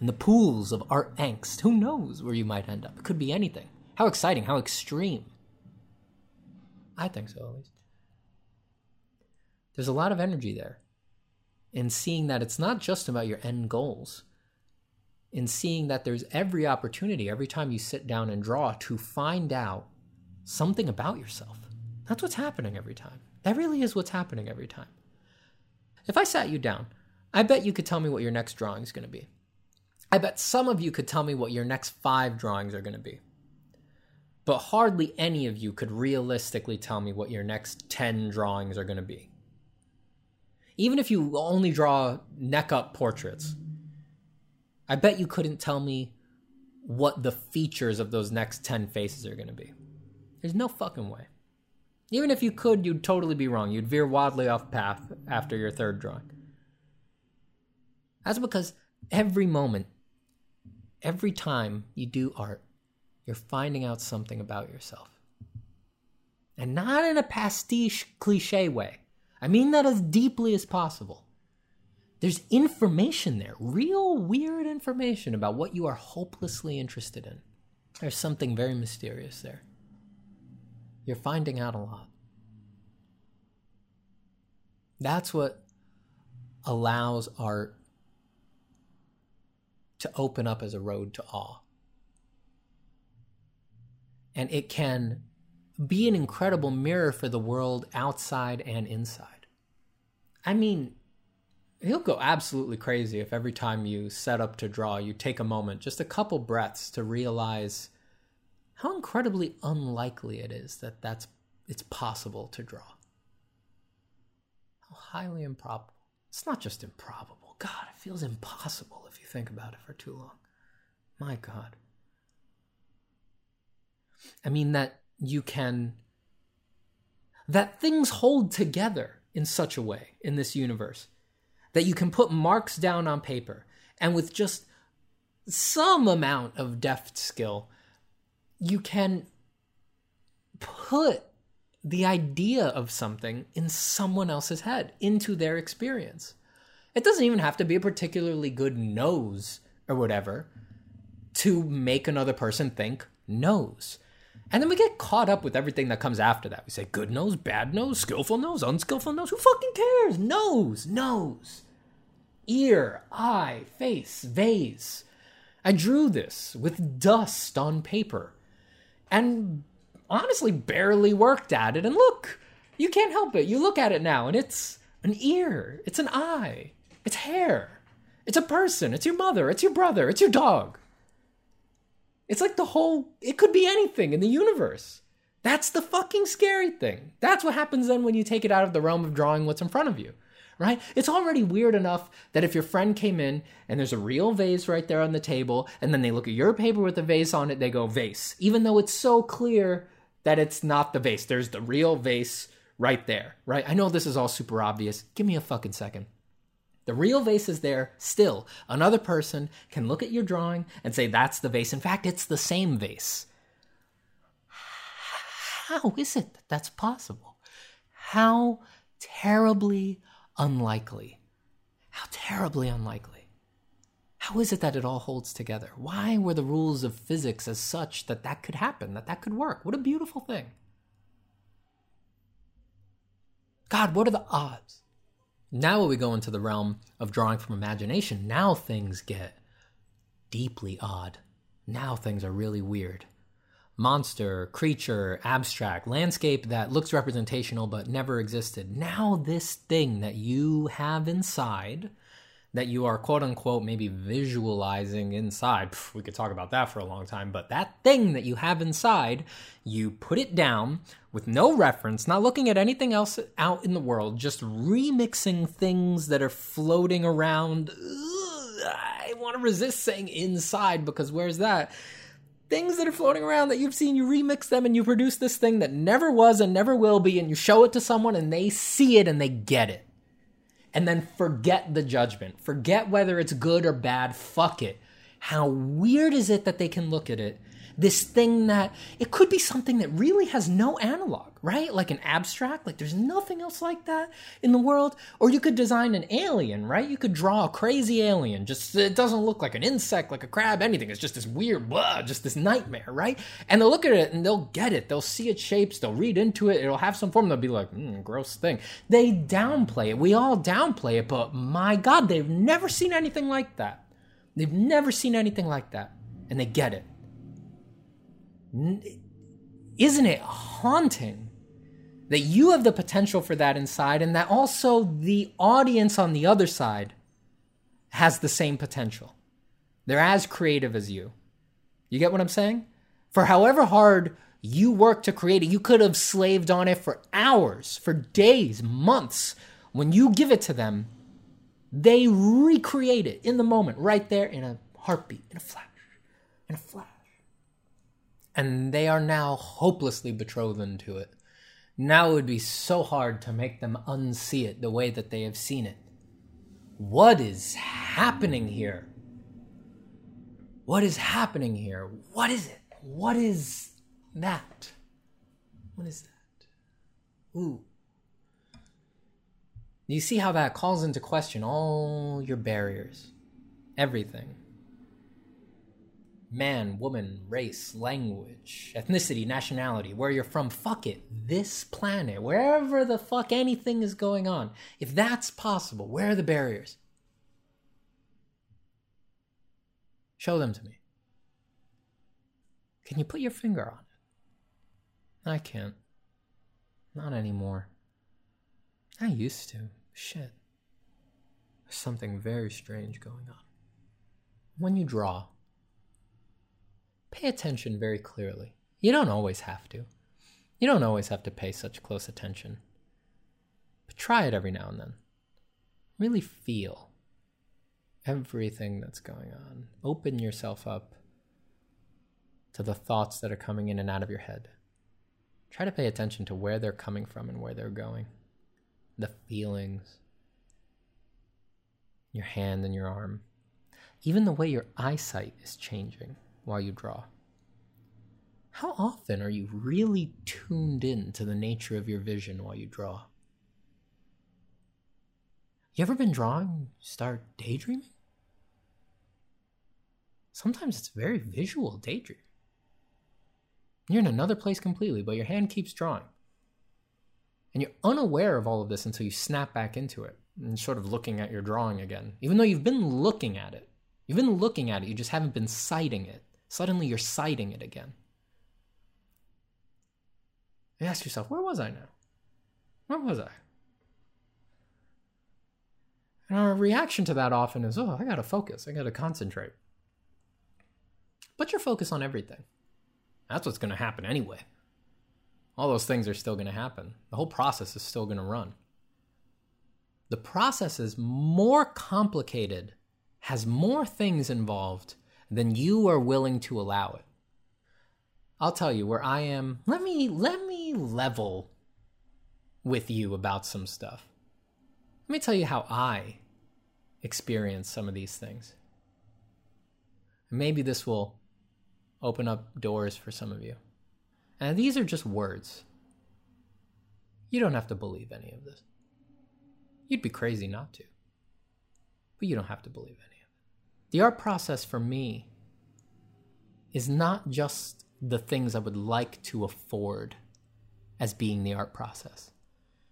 In the pools of art angst, who knows where you might end up? It could be anything. How exciting, how extreme. I think so, at least. There's a lot of energy there in seeing that it's not just about your end goals, in seeing that there's every opportunity every time you sit down and draw to find out something about yourself. That's what's happening every time. That really is what's happening every time. If I sat you down, I bet you could tell me what your next drawing is going to be. I bet some of you could tell me what your next five drawings are going to be. But hardly any of you could realistically tell me what your next 10 drawings are going to be. Even if you only draw neck up portraits, I bet you couldn't tell me what the features of those next 10 faces are going to be. There's no fucking way. Even if you could, you'd totally be wrong. You'd veer wildly off path after your third drawing. That's because every moment, every time you do art, you're finding out something about yourself. And not in a pastiche cliche way. I mean that as deeply as possible. There's information there, real weird information about what you are hopelessly interested in. There's something very mysterious there. You're finding out a lot. That's what allows art to open up as a road to awe. And it can be an incredible mirror for the world outside and inside. I mean, he'll go absolutely crazy if every time you set up to draw, you take a moment, just a couple breaths to realize how incredibly unlikely it is that that's it's possible to draw. How highly improbable. It's not just improbable. God, it feels impossible if you think about it for too long. My God. I mean that you can that things hold together in such a way in this universe that you can put marks down on paper and with just some amount of deft skill you can put the idea of something in someone else's head into their experience. It doesn't even have to be a particularly good nose or whatever to make another person think nose and then we get caught up with everything that comes after that. We say good nose, bad nose, skillful nose, unskillful nose. Who fucking cares? Nose, nose, ear, eye, face, vase. I drew this with dust on paper and honestly barely worked at it. And look, you can't help it. You look at it now and it's an ear, it's an eye, it's hair, it's a person, it's your mother, it's your brother, it's your dog. It's like the whole, it could be anything in the universe. That's the fucking scary thing. That's what happens then when you take it out of the realm of drawing what's in front of you, right? It's already weird enough that if your friend came in and there's a real vase right there on the table, and then they look at your paper with the vase on it, they go, vase, even though it's so clear that it's not the vase. There's the real vase right there, right? I know this is all super obvious. Give me a fucking second. The real vase is there still. Another person can look at your drawing and say, that's the vase. In fact, it's the same vase. How is it that that's possible? How terribly unlikely. How terribly unlikely. How is it that it all holds together? Why were the rules of physics as such that that could happen, that that could work? What a beautiful thing. God, what are the odds? Now, we go into the realm of drawing from imagination, now things get deeply odd. Now things are really weird. Monster, creature, abstract, landscape that looks representational but never existed. Now, this thing that you have inside that you are quote unquote maybe visualizing inside. Pff, we could talk about that for a long time, but that thing that you have inside, you put it down with no reference, not looking at anything else out in the world, just remixing things that are floating around. Ugh, I want to resist saying inside because where's that? Things that are floating around that you've seen, you remix them and you produce this thing that never was and never will be, and you show it to someone and they see it and they get it and then forget the judgment. Forget whether it's good or bad. Fuck it. How weird is it that they can look at it, this thing that it could be something that really has no analog, right? Like an abstract, like there's nothing else like that in the world. Or you could design an alien, right? You could draw a crazy alien, just it doesn't look like an insect, like a crab, anything. It's just this weird, blah, just this nightmare, right? And they'll look at it and they'll get it. They'll see its shapes, they'll read into it, it'll have some form, they'll be like, mm, gross thing. They downplay it. We all downplay it, but my God, they've never seen anything like that. They've never seen anything like that. And they get it. Isn't it haunting that you have the potential for that inside and that also the audience on the other side has the same potential? They're as creative as you. You get what I'm saying? For however hard you work to create it, you could have slaved on it for hours, for days, months. When you give it to them, they recreate it in the moment, right there in a heartbeat, in a flash, in a flash and they are now hopelessly betrothed to it. Now it would be so hard to make them unsee it the way that they have seen it. What is happening here? What is happening here? What is it? What is that? What is that? Ooh. You see how that calls into question all your barriers, everything man, woman, race, language, ethnicity, nationality, where you're from, fuck it. This planet, wherever the fuck anything is going on, if that's possible, where are the barriers? Show them to me. Can you put your finger on it? I can't. Not anymore. I used to. Shit. There's something very strange going on. When you draw, pay attention very clearly. You don't always have to. You don't always have to pay such close attention. But try it every now and then. Really feel everything that's going on. Open yourself up to the thoughts that are coming in and out of your head. Try to pay attention to where they're coming from and where they're going. The feelings, your hand and your arm, even the way your eyesight is changing while you draw? How often are you really tuned in to the nature of your vision while you draw? You ever been drawing, start daydreaming? Sometimes it's a very visual daydream. You're in another place completely, but your hand keeps drawing. And you're unaware of all of this until you snap back into it and sort of looking at your drawing again. Even though you've been looking at it. You've been looking at it, you just haven't been sighting it. Suddenly you're sighting it again. You ask yourself, where was I now? Where was I? And our reaction to that often is, oh, I gotta focus, I gotta concentrate. Put your focus on everything. That's what's gonna happen anyway. All those things are still gonna happen. The whole process is still gonna run. The process is more complicated, has more things involved then you are willing to allow it. I'll tell you where I am. Let me let me level with you about some stuff. Let me tell you how I experience some of these things. Maybe this will open up doors for some of you. And these are just words. You don't have to believe any of this. You'd be crazy not to. But you don't have to believe it. The art process for me is not just the things I would like to afford as being the art process.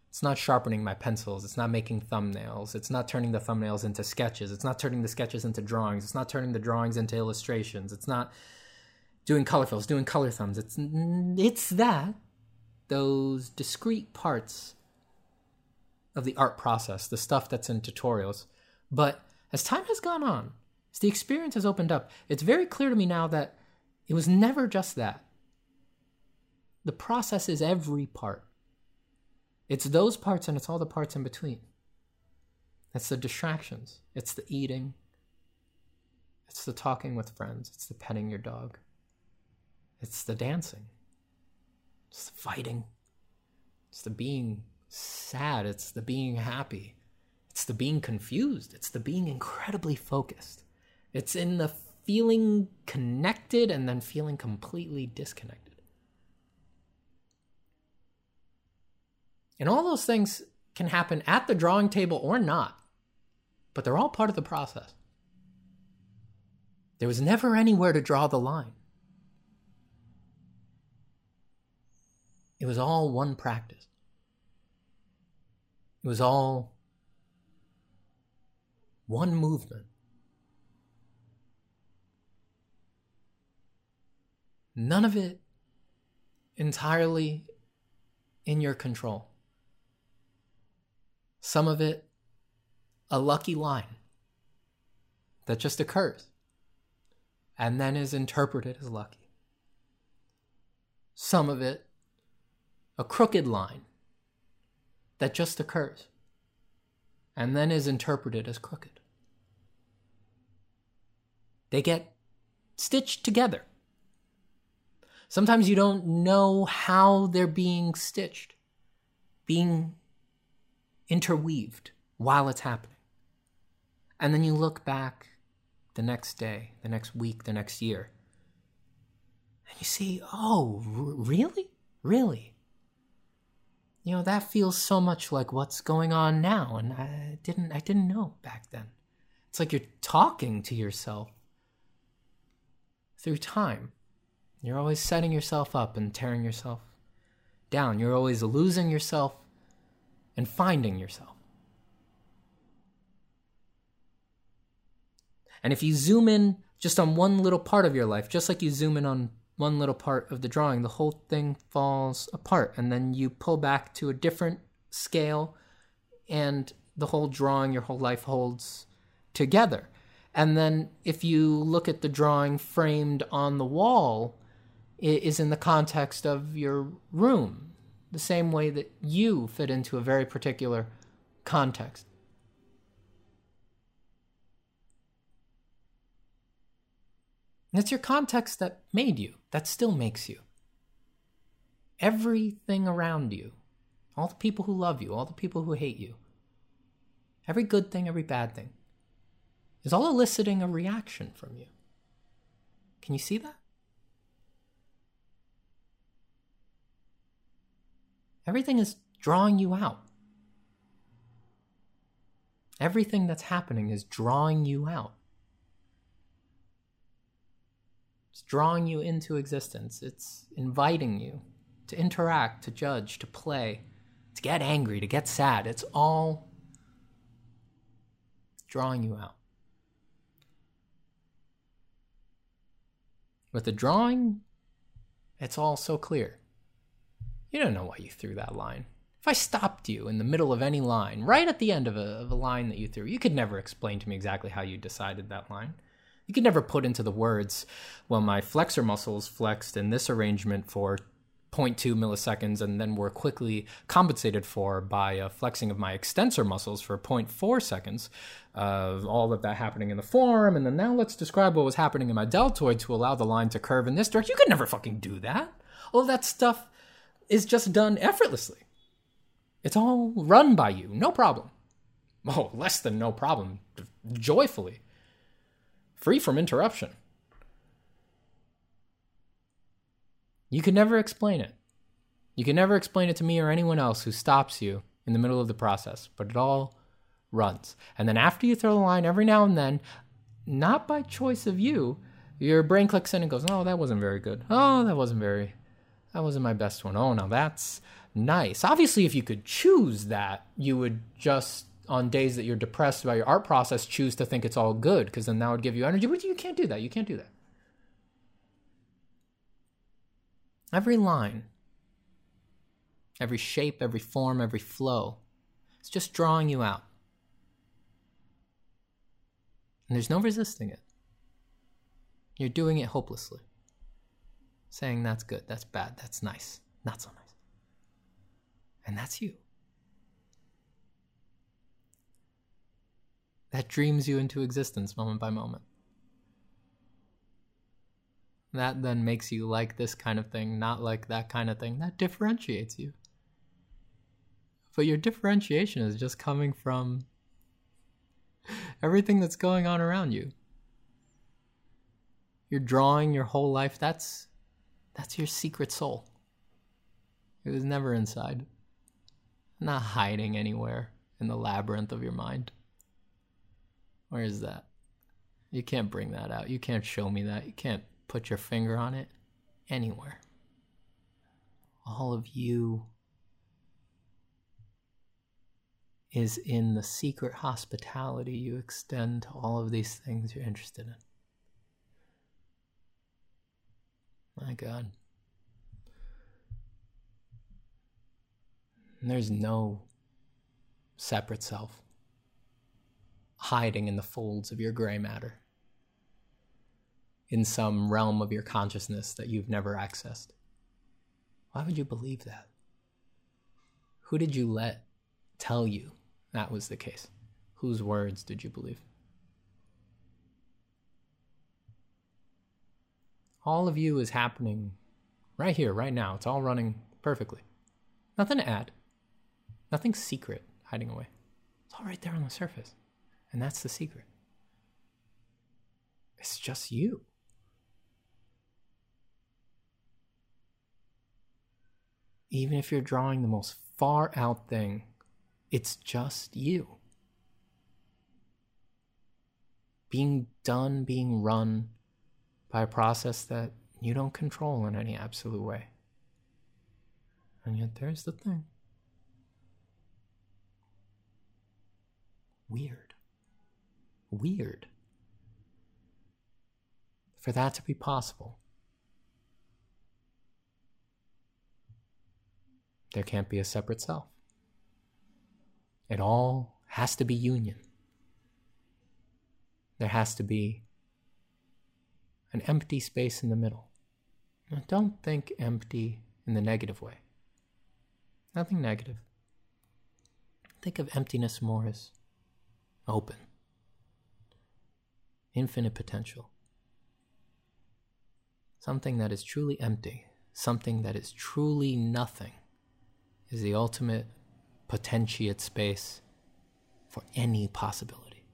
It's not sharpening my pencils. It's not making thumbnails. It's not turning the thumbnails into sketches. It's not turning the sketches into drawings. It's not turning the drawings into illustrations. It's not doing color fills, doing color thumbs. It's it's that those discrete parts of the art process, the stuff that's in tutorials. But as time has gone on, as the experience has opened up, it's very clear to me now that it was never just that. The process is every part. It's those parts and it's all the parts in between. It's the distractions. It's the eating. It's the talking with friends. It's the petting your dog. It's the dancing. It's the fighting. It's the being sad. It's the being happy. It's the being confused. It's the being incredibly focused. It's in the feeling connected and then feeling completely disconnected. And all those things can happen at the drawing table or not, but they're all part of the process. There was never anywhere to draw the line. It was all one practice. It was all one movement. None of it entirely in your control. Some of it a lucky line that just occurs and then is interpreted as lucky. Some of it a crooked line that just occurs and then is interpreted as crooked. They get stitched together. Sometimes you don't know how they're being stitched, being interweaved while it's happening. And then you look back the next day, the next week, the next year, and you see, oh, r- really? Really? you know that feels so much like what's going on now and i didn't i didn't know back then it's like you're talking to yourself through time you're always setting yourself up and tearing yourself down you're always losing yourself and finding yourself and if you zoom in just on one little part of your life just like you zoom in on one little part of the drawing, the whole thing falls apart. And then you pull back to a different scale, and the whole drawing, your whole life holds together. And then if you look at the drawing framed on the wall, is in the context of your room, the same way that you fit into a very particular context. And it's your context that made you, that still makes you. Everything around you, all the people who love you, all the people who hate you, every good thing, every bad thing, is all eliciting a reaction from you. Can you see that? Everything is drawing you out. Everything that's happening is drawing you out. It's drawing you into existence. It's inviting you to interact, to judge, to play, to get angry, to get sad. It's all drawing you out. With the drawing, it's all so clear. You don't know why you threw that line. If I stopped you in the middle of any line, right at the end of a, of a line that you threw, you could never explain to me exactly how you decided that line. You could never put into the words, well, my flexor muscles flexed in this arrangement for 0.2 milliseconds and then were quickly compensated for by a flexing of my extensor muscles for 0.4 seconds of all of that happening in the forearm and then now let's describe what was happening in my deltoid to allow the line to curve in this direction. You could never fucking do that. All that stuff is just done effortlessly it's all run by you no problem oh less than no problem joyfully free from interruption. You can never explain it. You can never explain it to me or anyone else who stops you in the middle of the process, but it all runs. And then after you throw the line, every now and then, not by choice of you, your brain clicks in and goes, Oh, that wasn't very good. Oh, that wasn't very, that wasn't my best one. Oh, now that's nice. Obviously, if you could choose that, you would just on days that you're depressed about your art process, choose to think it's all good because then that would give you energy. But you can't do that. You can't do that. Every line, every shape, every form, every flow, it's just drawing you out. And there's no resisting it. You're doing it hopelessly. Saying that's good, that's bad, that's nice, not so nice. And that's you. that dreams you into existence moment by moment. That then makes you like this kind of thing, not like that kind of thing. That differentiates you. But your differentiation is just coming from everything that's going on around you. You're drawing your whole life. That's that's your secret soul. It was never inside. Not hiding anywhere in the labyrinth of your mind. Where is that? You can't bring that out. You can't show me that. You can't put your finger on it anywhere. All of you is in the secret hospitality you extend to all of these things you're interested in. My God. There's no separate self hiding in the folds of your gray matter, in some realm of your consciousness that you've never accessed. Why would you believe that? Who did you let tell you that was the case? Whose words did you believe? All of you is happening right here, right now. It's all running perfectly. Nothing to add, nothing secret hiding away. It's all right there on the surface. And that's the secret. It's just you. Even if you're drawing the most far out thing, it's just you. Being done, being run by a process that you don't control in any absolute way. And yet, there's the thing weird. Weird. For that to be possible, there can't be a separate self. It all has to be union. There has to be an empty space in the middle. Now, don't think empty in the negative way. Nothing negative. Think of emptiness more as open, infinite potential. Something that is truly empty, something that is truly nothing, is the ultimate potentiate space for any possibility.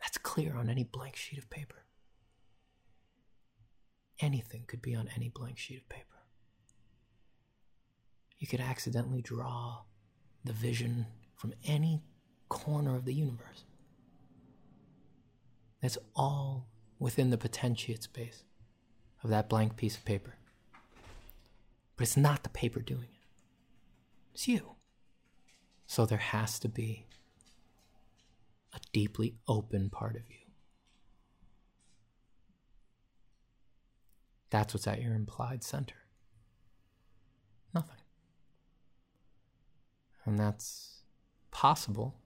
That's clear on any blank sheet of paper. Anything could be on any blank sheet of paper. You could accidentally draw the vision from any corner of the universe. That's all within the potentiate space of that blank piece of paper. But it's not the paper doing it. It's you. So there has to be a deeply open part of you. That's what's at your implied center. Nothing. And that's possible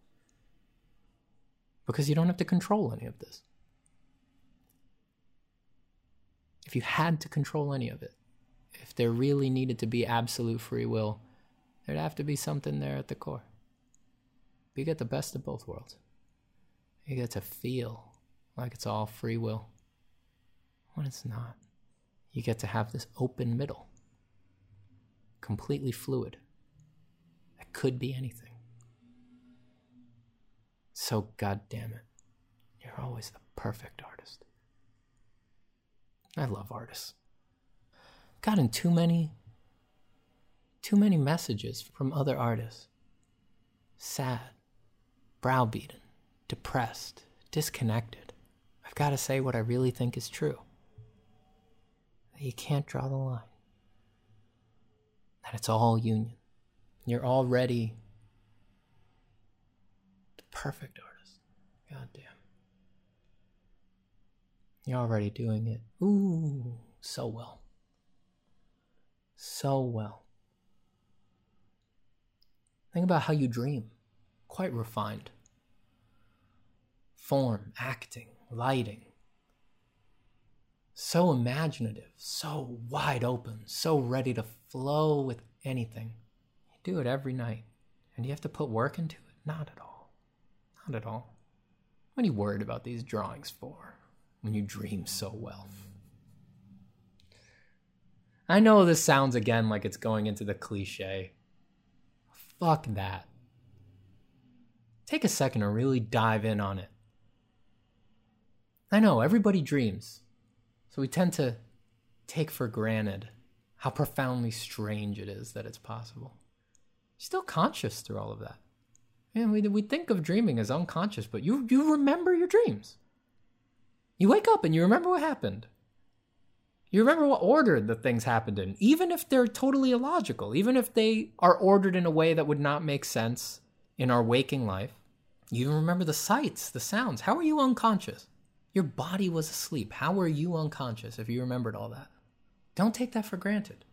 because you don't have to control any of this. If you had to control any of it, if there really needed to be absolute free will, There'd have to be something there at the core. You get the best of both worlds. You get to feel like it's all free will when it's not. You get to have this open middle, completely fluid. That could be anything. So, goddamn it, you're always the perfect artist. I love artists. Gotten too many too many messages from other artists. Sad, browbeaten, depressed, disconnected. I've got to say what I really think is true. That you can't draw the line. That it's all union. You're already the perfect artist. God damn. You're already doing it. Ooh, so well. So well. Think about how you dream. Quite refined. Form, acting, lighting. So imaginative, so wide open, so ready to flow with anything. You do it every night. And you have to put work into it? Not at all. Not at all. What are you worried about these drawings for when you dream so well? I know this sounds again like it's going into the cliche, Fuck that. Take a second to really dive in on it. I know everybody dreams. So we tend to take for granted how profoundly strange it is that it's possible. Still conscious through all of that. And we, we think of dreaming as unconscious, but you, you remember your dreams. You wake up and you remember what happened. You remember what order the things happened in, even if they're totally illogical, even if they are ordered in a way that would not make sense in our waking life. You remember the sights, the sounds. How are you unconscious? Your body was asleep. How were you unconscious if you remembered all that? Don't take that for granted.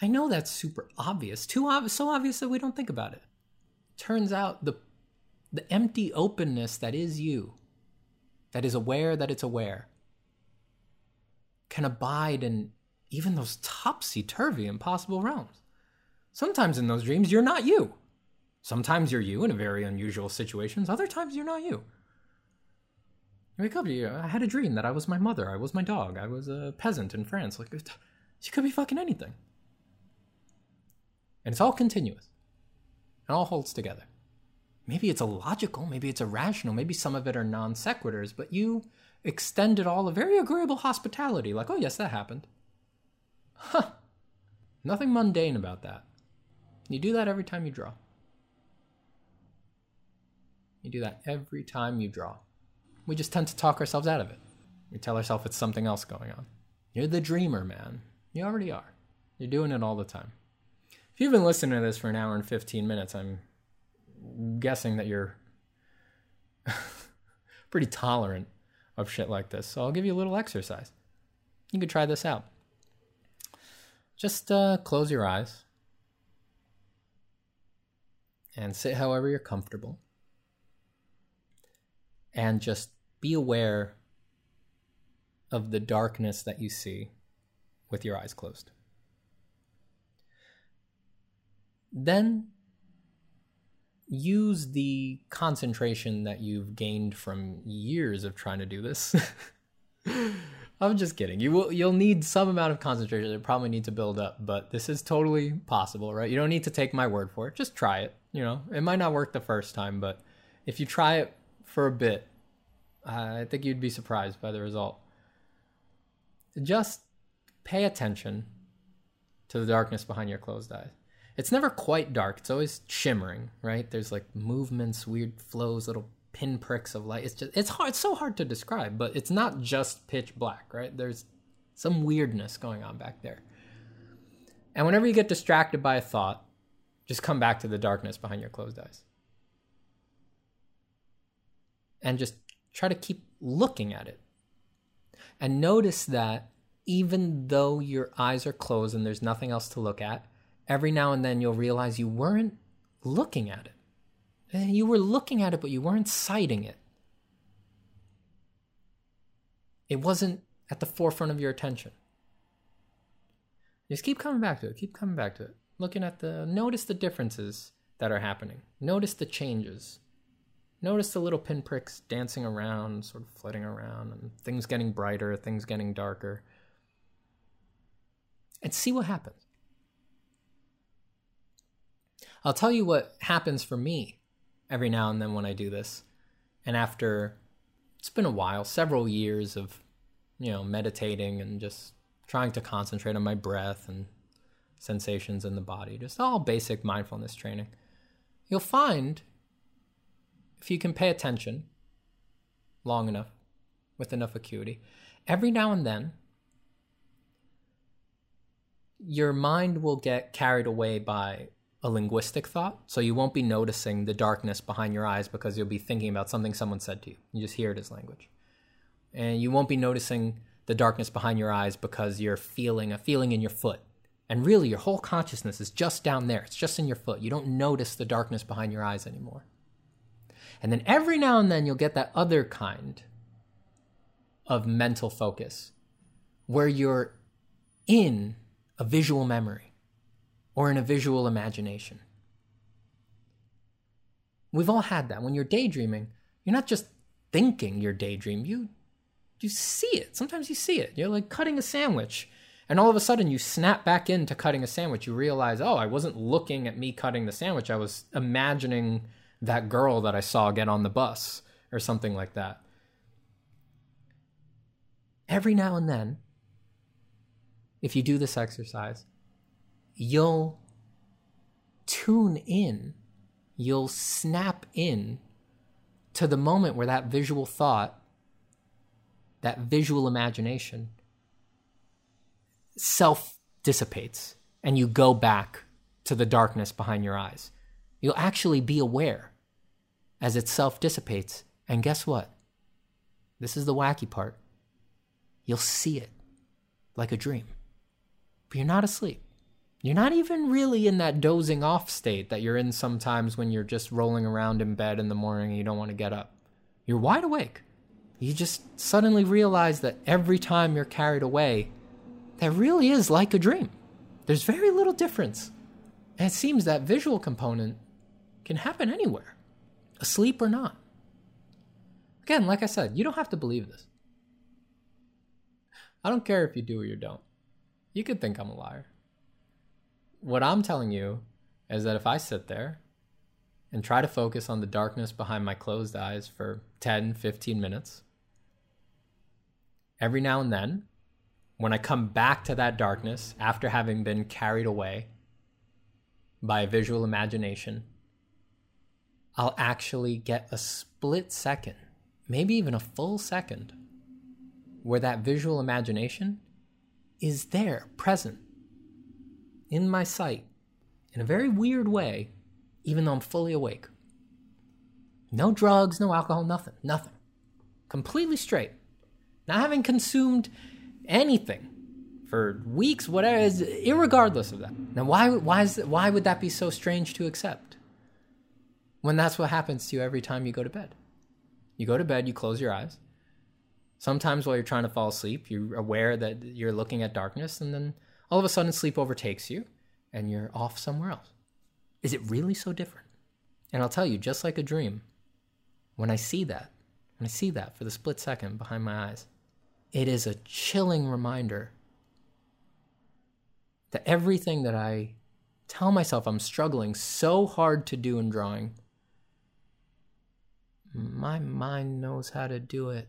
I know that's super obvious, too obvious, so obvious that we don't think about it. Turns out the the empty openness that is you, that is aware that it's aware, can abide in even those topsy turvy impossible realms. Sometimes in those dreams, you're not you. Sometimes you're you in a very unusual situations. Other times, you're not you. You wake up, you, I had a dream that I was my mother, I was my dog, I was a peasant in France. Like, she could be fucking anything. And it's all continuous. It all holds together. Maybe it's illogical, maybe it's irrational, maybe some of it are non sequiturs, but you extend it all a very agreeable hospitality, like, oh, yes, that happened. Huh. Nothing mundane about that. You do that every time you draw. You do that every time you draw we just tend to talk ourselves out of it. We tell ourselves it's something else going on. You're the dreamer, man. You already are. You're doing it all the time. If you've been listening to this for an hour and 15 minutes, I'm guessing that you're pretty tolerant of shit like this. So I'll give you a little exercise. You could try this out. Just uh, close your eyes and sit however you're comfortable. And just be aware of the darkness that you see with your eyes closed. Then use the concentration that you've gained from years of trying to do this. I'm just kidding. You will you'll need some amount of concentration. It probably need to build up, but this is totally possible, right? You don't need to take my word for it. Just try it. You know, it might not work the first time, but if you try it for a bit, uh, I think you'd be surprised by the result. Just pay attention to the darkness behind your closed eyes. It's never quite dark. It's always shimmering, right? There's like movements, weird flows, little pinpricks of light. It's just it's hard. It's so hard to describe, but it's not just pitch black, right? There's some weirdness going on back there. And whenever you get distracted by a thought, just come back to the darkness behind your closed eyes. And just try to keep looking at it. And notice that even though your eyes are closed and there's nothing else to look at, every now and then you'll realize you weren't looking at it. Eh, you were looking at it, but you weren't sighting it. It wasn't at the forefront of your attention. Just keep coming back to it. Keep coming back to it. Looking at the, notice the differences that are happening. Notice the changes. Notice the little pinpricks dancing around, sort of flitting around, and things getting brighter, things getting darker. And see what happens. I'll tell you what happens for me every now and then when I do this. And after it's been a while, several years of, you know, meditating and just trying to concentrate on my breath and sensations in the body, just all basic mindfulness training. You'll find if you can pay attention long enough with enough acuity, every now and then your mind will get carried away by a linguistic thought. So you won't be noticing the darkness behind your eyes because you'll be thinking about something someone said to you. You just hear it as language. And you won't be noticing the darkness behind your eyes because you're feeling a feeling in your foot. And really, your whole consciousness is just down there. It's just in your foot. You don't notice the darkness behind your eyes anymore. And then every now and then you'll get that other kind of mental focus where you're in a visual memory or in a visual imagination. We've all had that. When you're daydreaming, you're not just thinking you're daydream, you you see it. Sometimes you see it. You're like cutting a sandwich and all of a sudden you snap back into cutting a sandwich. You realize, "Oh, I wasn't looking at me cutting the sandwich. I was imagining that girl that I saw get on the bus or something like that. every now and then, if you do this exercise, you'll tune in, you'll snap in to the moment where that visual thought, that visual imagination, self dissipates and you go back to the darkness behind your eyes. You'll actually be aware as it self dissipates. And guess what? This is the wacky part. You'll see it like a dream, but you're not asleep. You're not even really in that dozing off state that you're in sometimes when you're just rolling around in bed in the morning and you don't want to get up. You're wide awake. You just suddenly realize that every time you're carried away, that really is like a dream. There's very little difference. And it seems that visual component can happen anywhere, asleep or not. Again, like I said, you don't have to believe this. I don't care if you do or you don't. You could think I'm a liar. What I'm telling you is that if I sit there and try to focus on the darkness behind my closed eyes for 10, 15 minutes, every now and then, when I come back to that darkness after having been carried away by a visual imagination, I'll actually get a split second, maybe even a full second, where that visual imagination is there, present, in my sight, in a very weird way, even though I'm fully awake. No drugs, no alcohol, nothing, nothing. Completely straight. Not having consumed anything for weeks, whatever, irregardless of that. Now, why, why, is, why would that be so strange to accept? When that's what happens to you every time you go to bed. You go to bed, you close your eyes. Sometimes while you're trying to fall asleep, you're aware that you're looking at darkness, and then all of a sudden sleep overtakes you and you're off somewhere else. Is it really so different? And I'll tell you, just like a dream, when I see that, when I see that for the split second behind my eyes, it is a chilling reminder that everything that I tell myself I'm struggling so hard to do in drawing, my mind knows how to do it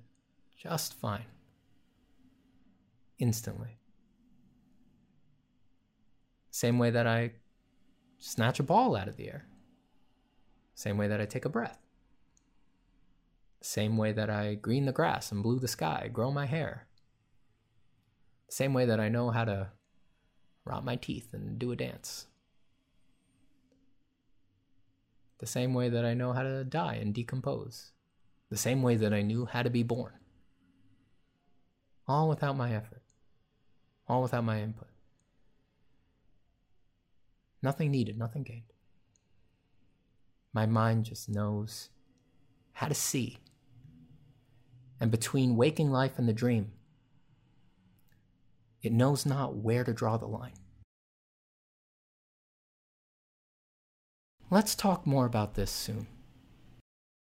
just fine. Instantly. Same way that I snatch a ball out of the air. Same way that I take a breath. Same way that I green the grass and blue the sky, grow my hair. Same way that I know how to rot my teeth and do a dance. The same way that I know how to die and decompose. The same way that I knew how to be born. All without my effort. All without my input. Nothing needed, nothing gained. My mind just knows how to see and between waking life and the dream, it knows not where to draw the line. Let's talk more about this soon.